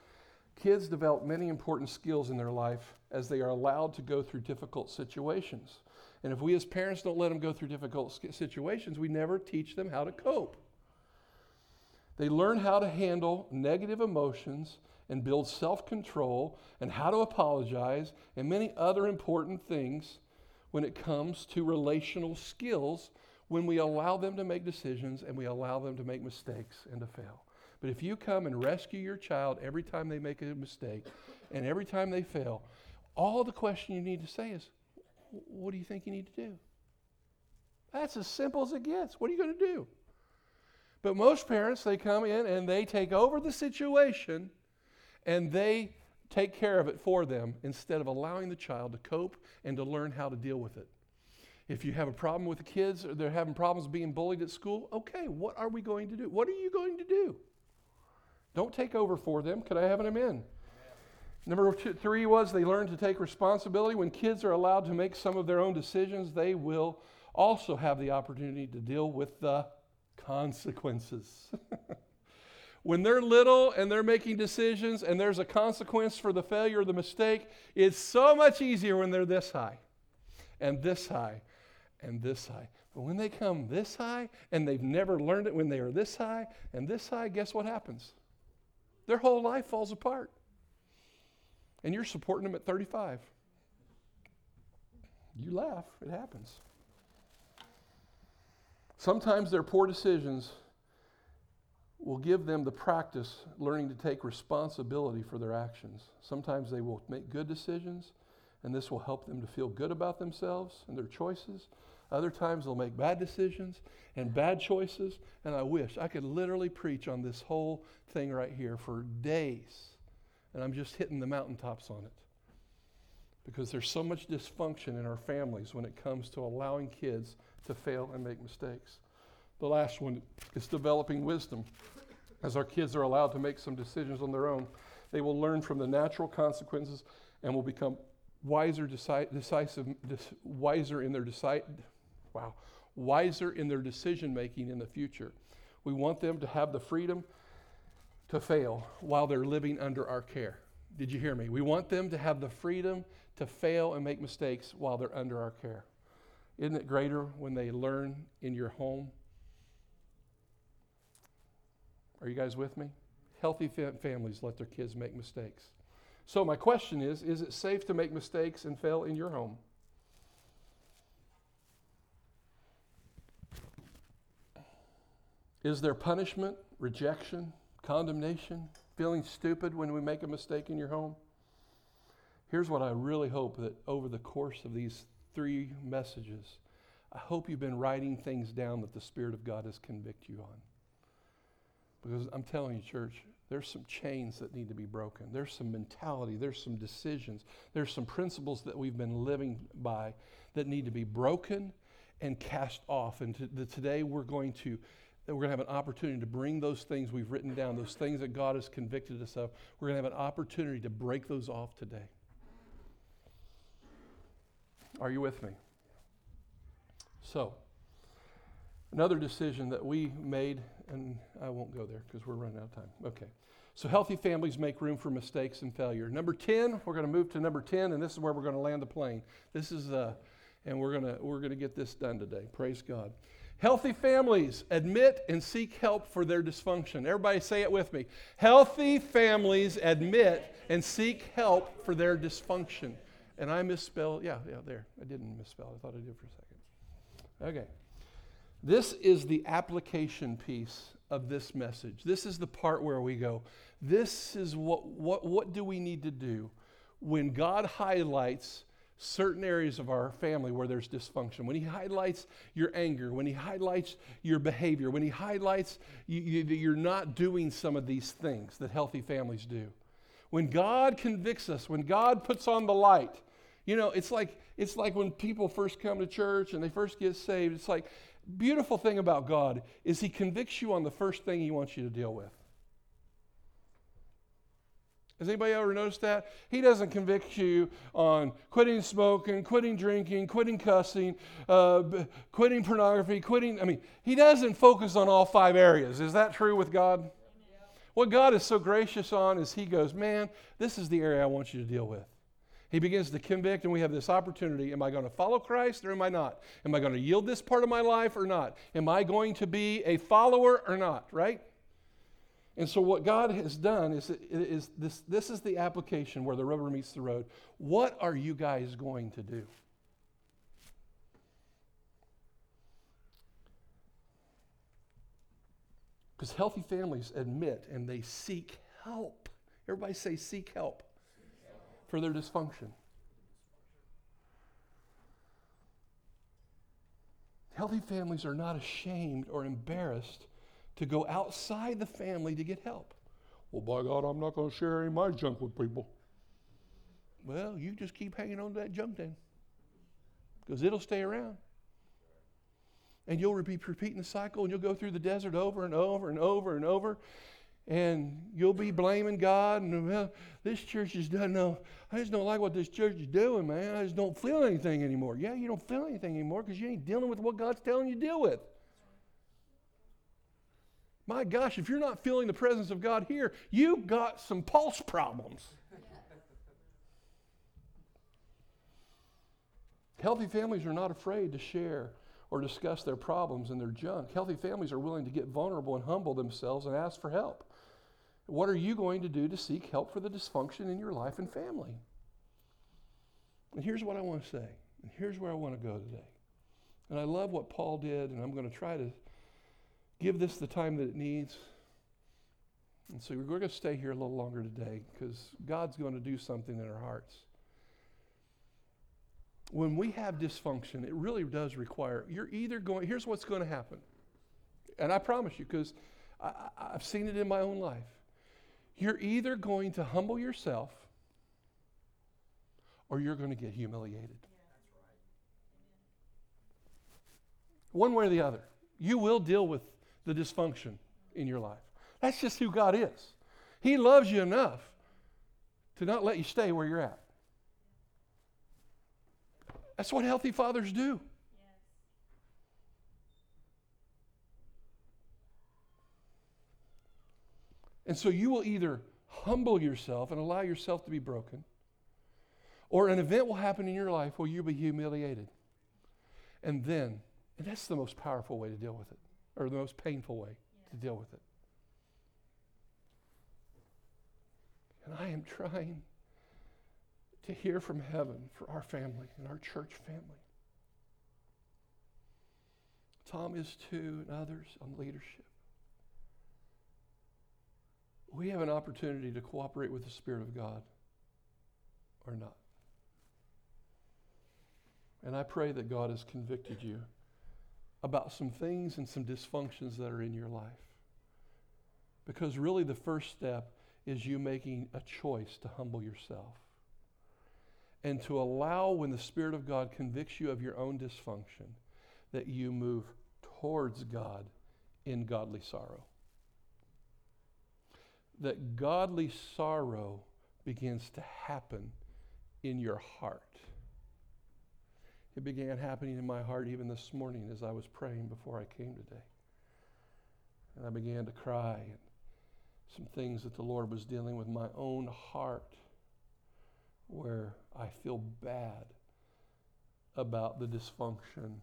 Kids develop many important skills in their life as they are allowed to go through difficult situations. And if we as parents don't let them go through difficult situations, we never teach them how to cope. They learn how to handle negative emotions and build self control and how to apologize and many other important things when it comes to relational skills when we allow them to make decisions and we allow them to make mistakes and to fail. But if you come and rescue your child every time they make a mistake and every time they fail, all the question you need to say is, What do you think you need to do? That's as simple as it gets. What are you going to do? But most parents, they come in and they take over the situation and they take care of it for them instead of allowing the child to cope and to learn how to deal with it. If you have a problem with the kids or they're having problems being bullied at school, okay, what are we going to do? What are you going to do? Don't take over for them. Could I have an amen? Number two, three was they learn to take responsibility. When kids are allowed to make some of their own decisions, they will also have the opportunity to deal with the consequences. when they're little and they're making decisions and there's a consequence for the failure or the mistake, it's so much easier when they're this high and this high and this high. But when they come this high and they've never learned it when they are this high and this high, guess what happens? Their whole life falls apart. And you're supporting them at 35. You laugh, it happens. Sometimes their poor decisions will give them the practice learning to take responsibility for their actions. Sometimes they will make good decisions, and this will help them to feel good about themselves and their choices. Other times they'll make bad decisions and bad choices, and I wish I could literally preach on this whole thing right here for days. And I'm just hitting the mountaintops on it. Because there's so much dysfunction in our families when it comes to allowing kids to fail and make mistakes. The last one is developing wisdom. As our kids are allowed to make some decisions on their own, they will learn from the natural consequences and will become wiser, deci- decisive, wiser in their deci- wow, wiser in their decision making in the future. We want them to have the freedom to fail while they're living under our care. Did you hear me? We want them to have the freedom to fail and make mistakes while they're under our care. Isn't it greater when they learn in your home? Are you guys with me? Healthy families let their kids make mistakes. So, my question is Is it safe to make mistakes and fail in your home? Is there punishment, rejection, condemnation, feeling stupid when we make a mistake in your home? Here's what I really hope that over the course of these three messages, I hope you've been writing things down that the Spirit of God has convicted you on. Because I'm telling you, church, there's some chains that need to be broken. There's some mentality, there's some decisions, there's some principles that we've been living by that need to be broken and cast off. And to, the, today we're going to we're going to have an opportunity to bring those things we've written down, those things that God has convicted us of. We're going to have an opportunity to break those off today. Are you with me? So, another decision that we made, and I won't go there because we're running out of time. Okay. So, healthy families make room for mistakes and failure. Number 10, we're going to move to number 10, and this is where we're going to land the plane. This is, uh, and we're going to we're going to get this done today. Praise God. Healthy families admit and seek help for their dysfunction. Everybody say it with me. Healthy families admit and seek help for their dysfunction. And I misspelled, yeah, yeah, there. I didn't misspell. I thought I did for a second. Okay. This is the application piece of this message. This is the part where we go, this is what, what, what do we need to do when God highlights certain areas of our family where there's dysfunction, when He highlights your anger, when He highlights your behavior, when He highlights you, you, you're not doing some of these things that healthy families do. When God convicts us, when God puts on the light, you know, it's like it's like when people first come to church and they first get saved. It's like beautiful thing about God is He convicts you on the first thing He wants you to deal with. Has anybody ever noticed that? He doesn't convict you on quitting smoking, quitting drinking, quitting cussing, uh, b- quitting pornography, quitting. I mean, he doesn't focus on all five areas. Is that true with God? What God is so gracious on is He goes, Man, this is the area I want you to deal with. He begins to convict, and we have this opportunity. Am I going to follow Christ or am I not? Am I going to yield this part of my life or not? Am I going to be a follower or not, right? And so, what God has done is, is this, this is the application where the rubber meets the road. What are you guys going to do? Because healthy families admit and they seek help. Everybody say, seek help for their dysfunction. Healthy families are not ashamed or embarrassed to go outside the family to get help. Well, by God, I'm not going to share any of my junk with people. Well, you just keep hanging on to that junk then, because it'll stay around. And you'll be repeating the cycle, and you'll go through the desert over and over and over and over, and you'll be blaming God. And well, this church just doesn't know. I just don't like what this church is doing, man. I just don't feel anything anymore. Yeah, you don't feel anything anymore because you ain't dealing with what God's telling you to deal with. My gosh, if you're not feeling the presence of God here, you've got some pulse problems. Healthy families are not afraid to share or discuss their problems and their junk. Healthy families are willing to get vulnerable and humble themselves and ask for help. What are you going to do to seek help for the dysfunction in your life and family? And here's what I want to say, and here's where I want to go today. And I love what Paul did, and I'm going to try to give this the time that it needs. And so we're going to stay here a little longer today because God's going to do something in our hearts. When we have dysfunction, it really does require, you're either going, here's what's going to happen. And I promise you, because I've seen it in my own life. You're either going to humble yourself or you're going to get humiliated. One way or the other. You will deal with the dysfunction in your life. That's just who God is. He loves you enough to not let you stay where you're at. That's what healthy fathers do. And so you will either humble yourself and allow yourself to be broken, or an event will happen in your life where you'll be humiliated. And then, and that's the most powerful way to deal with it or the most painful way yeah. to deal with it. And I am trying to hear from heaven for our family and our church family. Tom is too, and others on leadership. We have an opportunity to cooperate with the Spirit of God or not. And I pray that God has convicted you about some things and some dysfunctions that are in your life. Because really, the first step is you making a choice to humble yourself and to allow, when the Spirit of God convicts you of your own dysfunction, that you move towards God in godly sorrow. That godly sorrow begins to happen in your heart. It began happening in my heart even this morning as I was praying before I came today. And I began to cry and some things that the Lord was dealing with my own heart where I feel bad about the dysfunction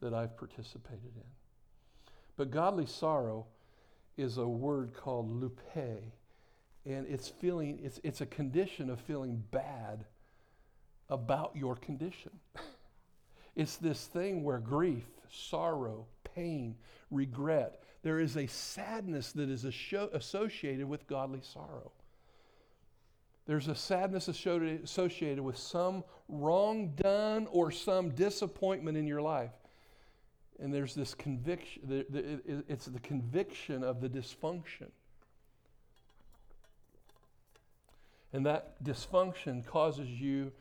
that I've participated in. But godly sorrow is a word called lupe, and it's feeling it's it's a condition of feeling bad about your condition. it's this thing where grief, sorrow, pain, regret, there is a sadness that is associated with godly sorrow. There's a sadness associated with some wrong done or some disappointment in your life. And there's this conviction, it's the conviction of the dysfunction. And that dysfunction causes you,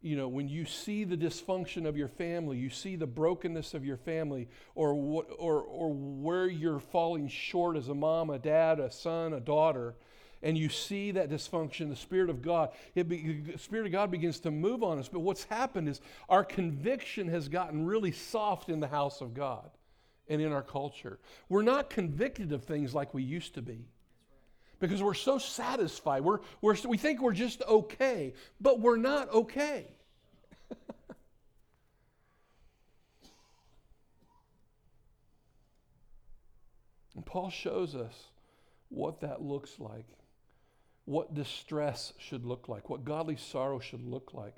you know, when you see the dysfunction of your family, you see the brokenness of your family, or, what, or, or where you're falling short as a mom, a dad, a son, a daughter, and you see that dysfunction, the Spirit of God, be, the Spirit of God begins to move on us. But what's happened is our conviction has gotten really soft in the house of God and in our culture. We're not convicted of things like we used to be because we're so satisfied. We're, we're, we think we're just okay, but we're not okay. and Paul shows us what that looks like what distress should look like, what godly sorrow should look like.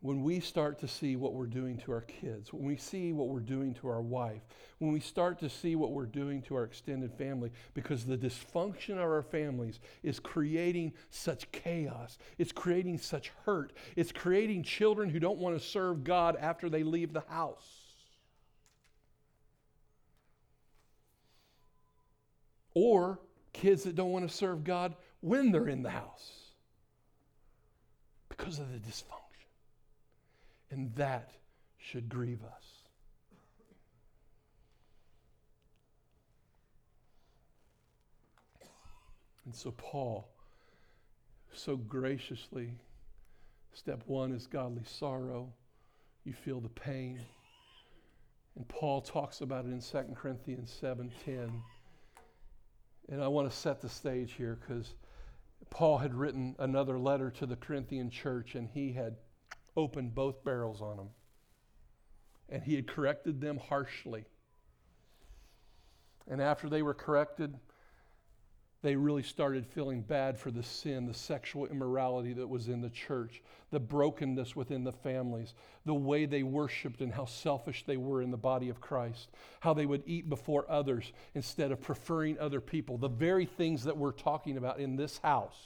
When we start to see what we're doing to our kids, when we see what we're doing to our wife, when we start to see what we're doing to our extended family, because the dysfunction of our families is creating such chaos, it's creating such hurt, it's creating children who don't want to serve God after they leave the house. Or kids that don't want to serve God when they're in the house because of the dysfunction. And that should grieve us. And so, Paul, so graciously, step one is godly sorrow. You feel the pain. And Paul talks about it in 2 Corinthians 7 10 and I want to set the stage here because Paul had written another letter to the Corinthian church and he had opened both barrels on them. And he had corrected them harshly. And after they were corrected, they really started feeling bad for the sin, the sexual immorality that was in the church, the brokenness within the families, the way they worshiped and how selfish they were in the body of Christ, how they would eat before others instead of preferring other people, the very things that we're talking about in this house.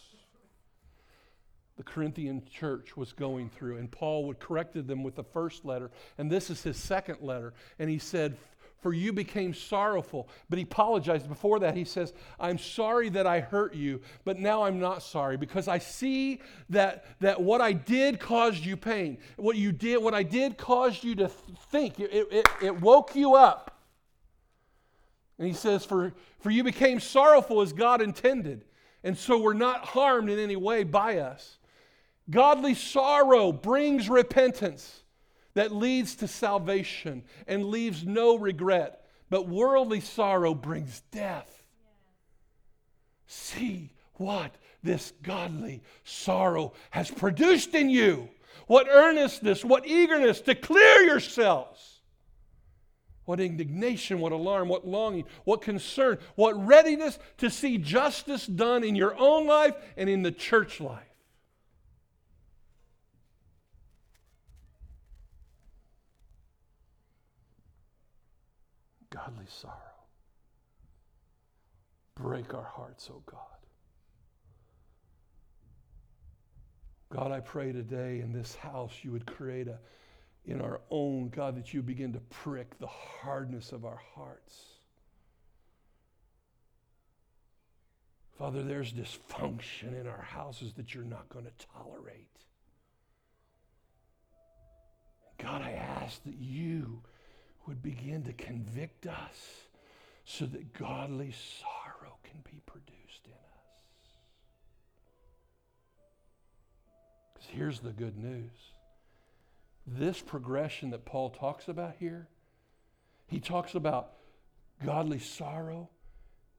The Corinthian church was going through, and Paul would corrected them with the first letter, and this is his second letter. And he said, for you became sorrowful. But he apologized before that. He says, I'm sorry that I hurt you, but now I'm not sorry because I see that, that what I did caused you pain. What you did, what I did caused you to think. It, it, it woke you up. And he says, for, for you became sorrowful as God intended. And so we're not harmed in any way by us. Godly sorrow brings repentance that leads to salvation and leaves no regret. But worldly sorrow brings death. See what this godly sorrow has produced in you. What earnestness, what eagerness to clear yourselves. What indignation, what alarm, what longing, what concern, what readiness to see justice done in your own life and in the church life. Godly sorrow. Break our hearts, O oh God. God, I pray today in this house you would create a, in our own, God, that you begin to prick the hardness of our hearts. Father, there's dysfunction in our houses that you're not going to tolerate. God, I ask that you would begin to convict us so that godly sorrow can be produced in us. Because here's the good news this progression that Paul talks about here, he talks about godly sorrow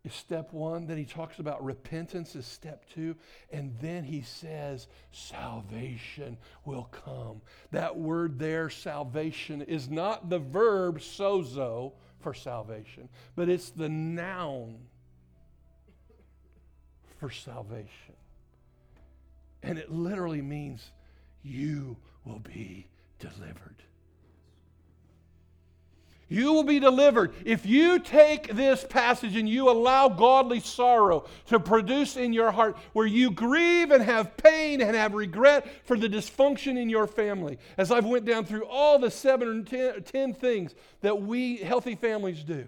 is step one. Then he talks about repentance is step two. And then he says salvation will come. That word there, salvation, is not the verb sozo for salvation, but it's the noun for salvation. And it literally means you will be delivered. You will be delivered. If you take this passage and you allow godly sorrow to produce in your heart, where you grieve and have pain and have regret for the dysfunction in your family, as I've went down through all the seven or ten, ten things that we healthy families do,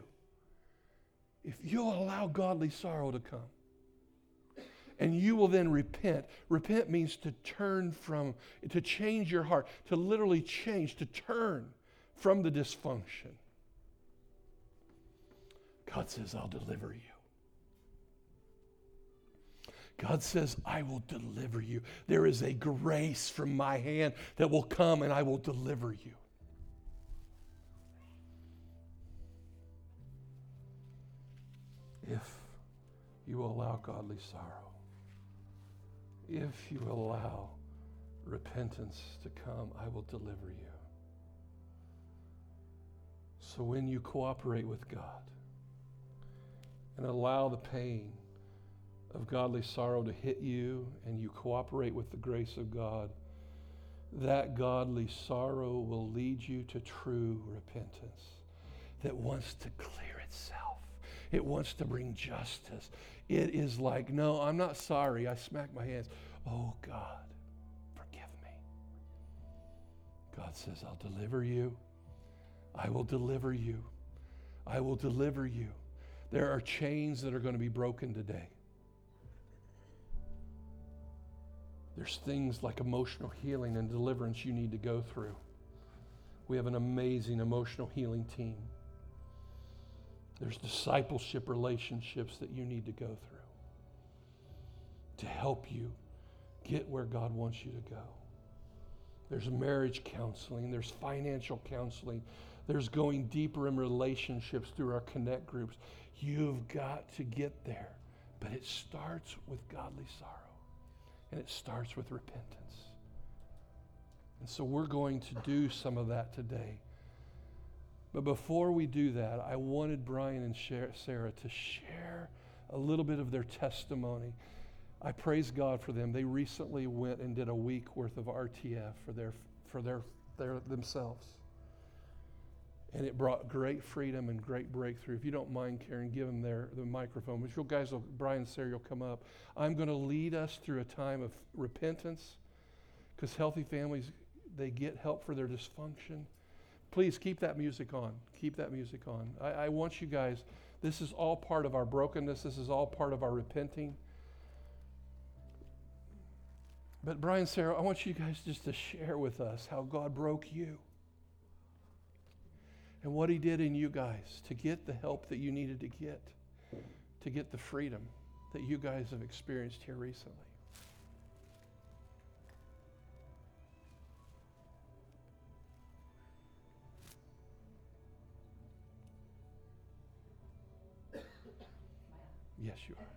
if you'll allow godly sorrow to come, and you will then repent. Repent means to turn from, to change your heart, to literally change, to turn from the dysfunction. God says, I'll deliver you. God says, I will deliver you. There is a grace from my hand that will come and I will deliver you. If you allow godly sorrow, if you allow repentance to come, I will deliver you. So when you cooperate with God and allow the pain of godly sorrow to hit you and you cooperate with the grace of God, that godly sorrow will lead you to true repentance that wants to clear itself. It wants to bring justice. It is like, no, I'm not sorry. I smack my hands. Oh, God, forgive me. God says, I'll deliver you. I will deliver you. I will deliver you. There are chains that are going to be broken today. There's things like emotional healing and deliverance you need to go through. We have an amazing emotional healing team. There's discipleship relationships that you need to go through to help you get where God wants you to go. There's marriage counseling, there's financial counseling, there's going deeper in relationships through our connect groups. You've got to get there. But it starts with godly sorrow, and it starts with repentance. And so we're going to do some of that today. But before we do that, I wanted Brian and Sarah to share a little bit of their testimony. I praise God for them. They recently went and did a week worth of RTF for their for their, their themselves. And it brought great freedom and great breakthrough. If you don't mind, Karen, give them their, the microphone. Which you guys, will, Brian and Sarah, will come up. I'm going to lead us through a time of repentance because healthy families, they get help for their dysfunction. Please keep that music on. Keep that music on. I, I want you guys, this is all part of our brokenness. This is all part of our repenting. But Brian, Sarah, I want you guys just to share with us how God broke you and what He did in you guys to get the help that you needed to get, to get the freedom that you guys have experienced here recently. Yes, you are.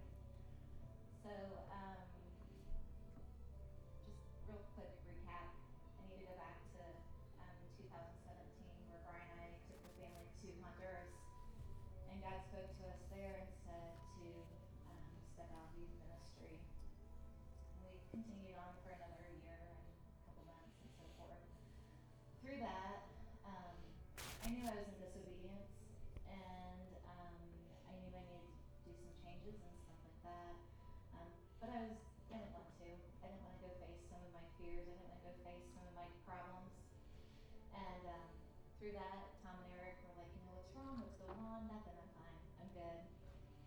Through that, Tom and Eric were like, you know, what's wrong? What's going on? Nothing. I'm fine. I'm good.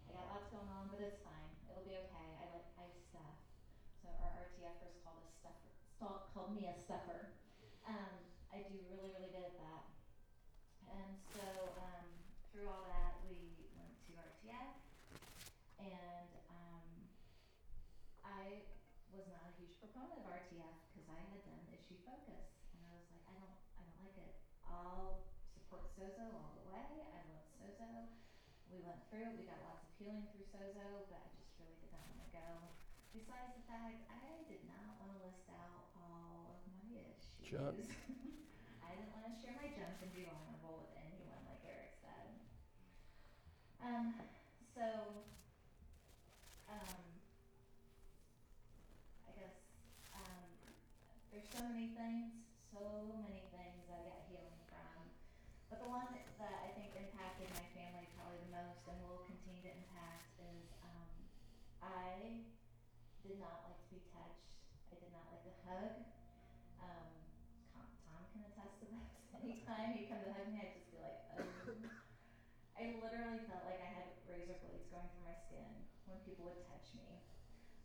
I got lots going on, but it's fine. It'll be okay. I like I stuff. So our RTFers called us stuffer. Called called me a stuffer. Um, I do really, really good at that. And so um, through all that, we went to RTF, and um, I was not a huge proponent of RTF because I had done issue focus, and I was like, I don't, I don't I'll support Sozo all the way. I love Sozo. We went through. We got lots of healing through Sozo, but I just really did not want to go. Besides the fact, I did not want to list out all of my issues. Junk. I didn't want to share my junk and be vulnerable with anyone, like Eric said. Um, so, um, I guess, um, there's so many things, so many things I got healing from. But the one that I think impacted my family probably the most and will continue to impact is, um, I did not like to be touched. I did not like to hug. Um, Tom, can attest to this. Anytime he come to hug me, I'd just be like, I literally felt like I had razor blades going through my skin when people would touch me.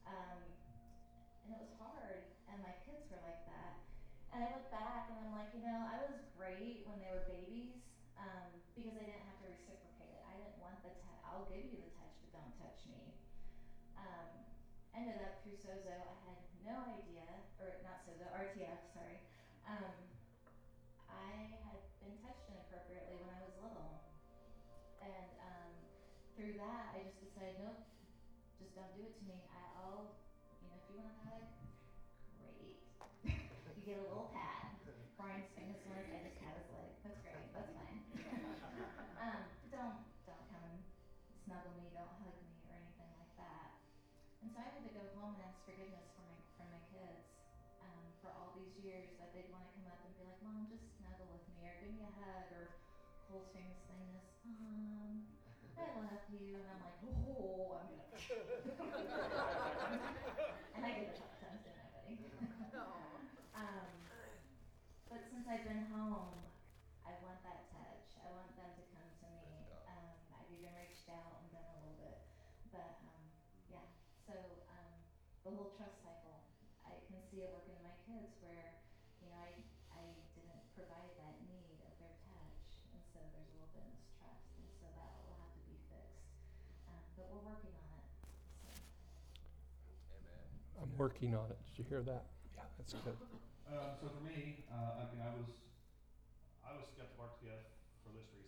Um, and it was hard, and my kids were like that. And I look back and I'm like, you know, I was great when they were babies um, because I didn't have to reciprocate it. I didn't want the touch. I'll give you the touch, but don't touch me. Um, ended up through Sozo, I had no idea, or not Sozo, RTF, sorry. Um, I had been touched inappropriately when I was little. And um, through that, I just decided, nope, just don't do it to me. Cole's famous thing is, "Mom, I love you," and I'm like, "Oh, I'm gonna," and I did it a couple times, didn't I, buddy? um, but since I've been home, I want that touch. I want them to come to me. Um, I've even reached out and done a little bit, but um, yeah. So um, the whole trust cycle, I can see it working in my kids where, you know, I I didn't provide that need of their touch, and so there's a little bit of mistrust, and so that will have to be fixed. Um, but we're working on it. So. I'm working on it. Did you hear that? Yeah, that's good. Um, so for me, uh, I mean, I was, I was skeptical of RTF for this reason.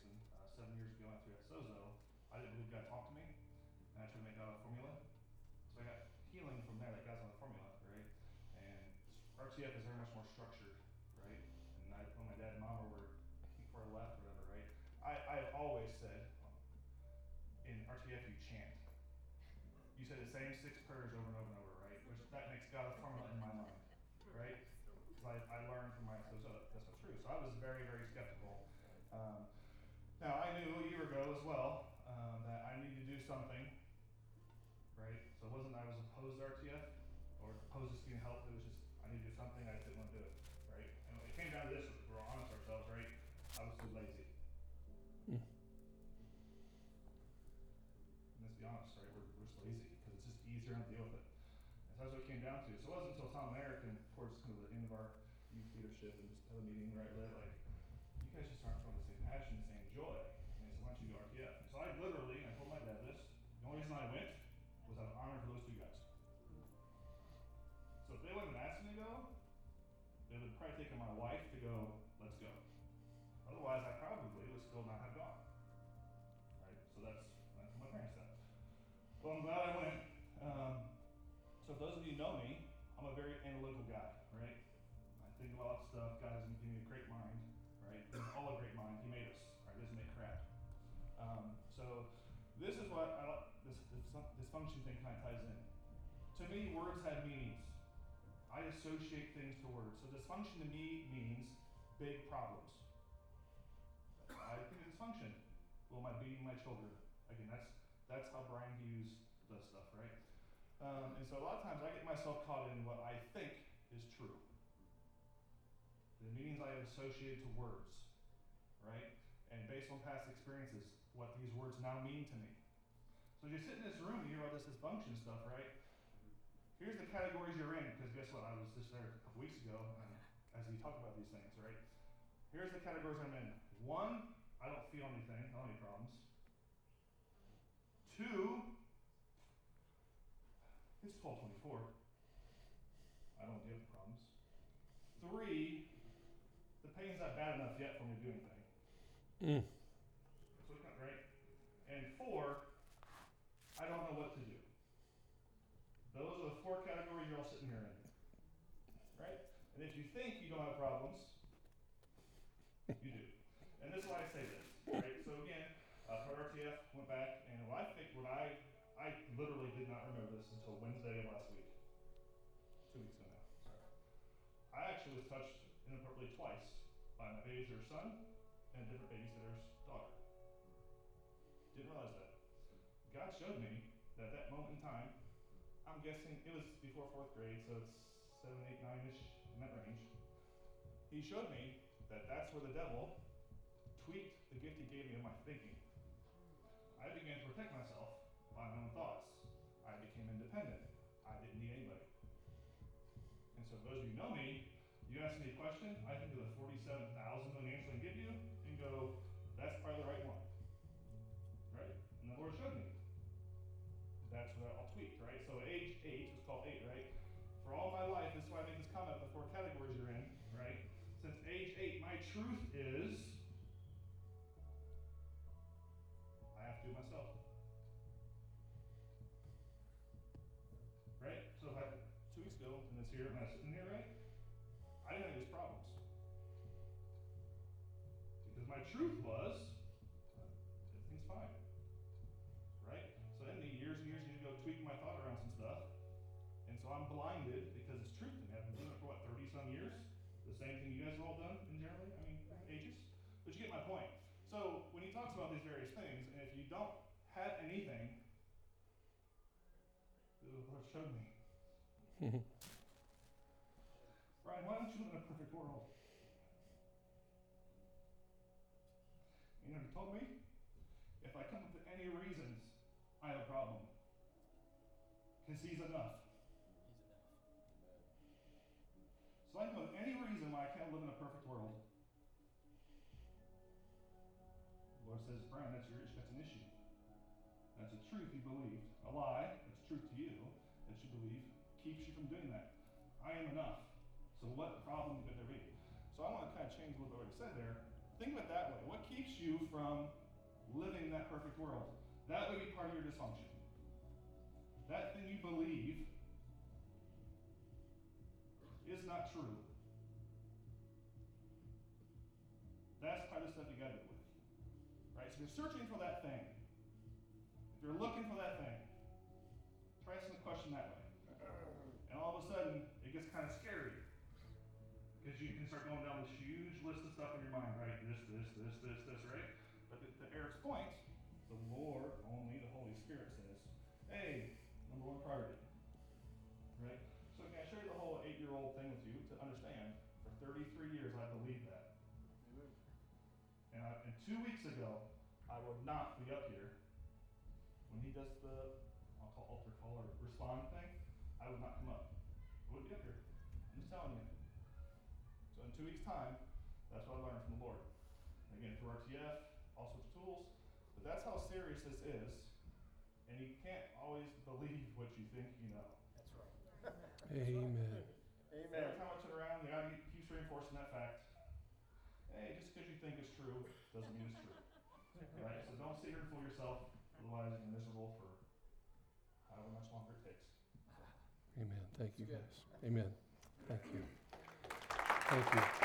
I associate things to words. So dysfunction to me means big problems. I think of dysfunction. Well, am I beating my children? Again, that's that's how Brian Hughes does stuff, right? Um, and so a lot of times I get myself caught in what I think is true. The meanings I have associated to words, right? And based on past experiences, what these words now mean to me. So you sit in this room and you hear all this dysfunction stuff, right? Here's the categories you're in, because guess what? I was just there a couple weeks ago, as we talk about these things, right? Here's the categories I'm in. One, I don't feel anything, I don't have any problems. Two, it's twelve twenty-four. I don't give problems. Three, the pain's not bad enough yet for me to do anything. Mm. So it's not right. And four, I don't know what to do. Those are the four categories you're all sitting here in. Right? And if you think you don't have problems, you do. And this is why I say this. Right? So again, uh, RTF, went back, and I think, what I, I literally did not remember this until Wednesday of last week. Two weeks ago now. Sorry. I actually was touched inappropriately twice by my babysitter's son and a different babysitter's daughter. Didn't realize that. God showed me that at that moment in time, I'm guessing it was before fourth grade, so it's seven, eight, nine ish. He showed me that that's where the devil The same thing you guys have all done in generally, I mean, ages. But you get my point. So when he talks about these various things, and if you don't have anything, the Lord showed me. Brian, why don't you live in a perfect world? You never told me, from living that perfect world? That would be part of your dysfunction. That thing you believe is not true. That's part of the stuff you got to deal with. Right? So you're searching for that thing, if you're looking for that would not be up here when he does the, I'll call altar call or respond thing. I would not come up. I wouldn't be up here. I'm just telling you. So in two weeks' time, that's what I learned from the Lord. Again, through RTF, all sorts of tools. But that's how serious this is. And you can't always believe what you think you know. That's right. Amen. Amen. Every time I turn around, the God keeps reinforcing that fact. Hey, just because you think it's true doesn't mean it's true. right? So don't sit here and fool yourself. Otherwise, you're miserable for however much longer it takes. Amen. Thank you, guys. Amen. Thank you. Thank you.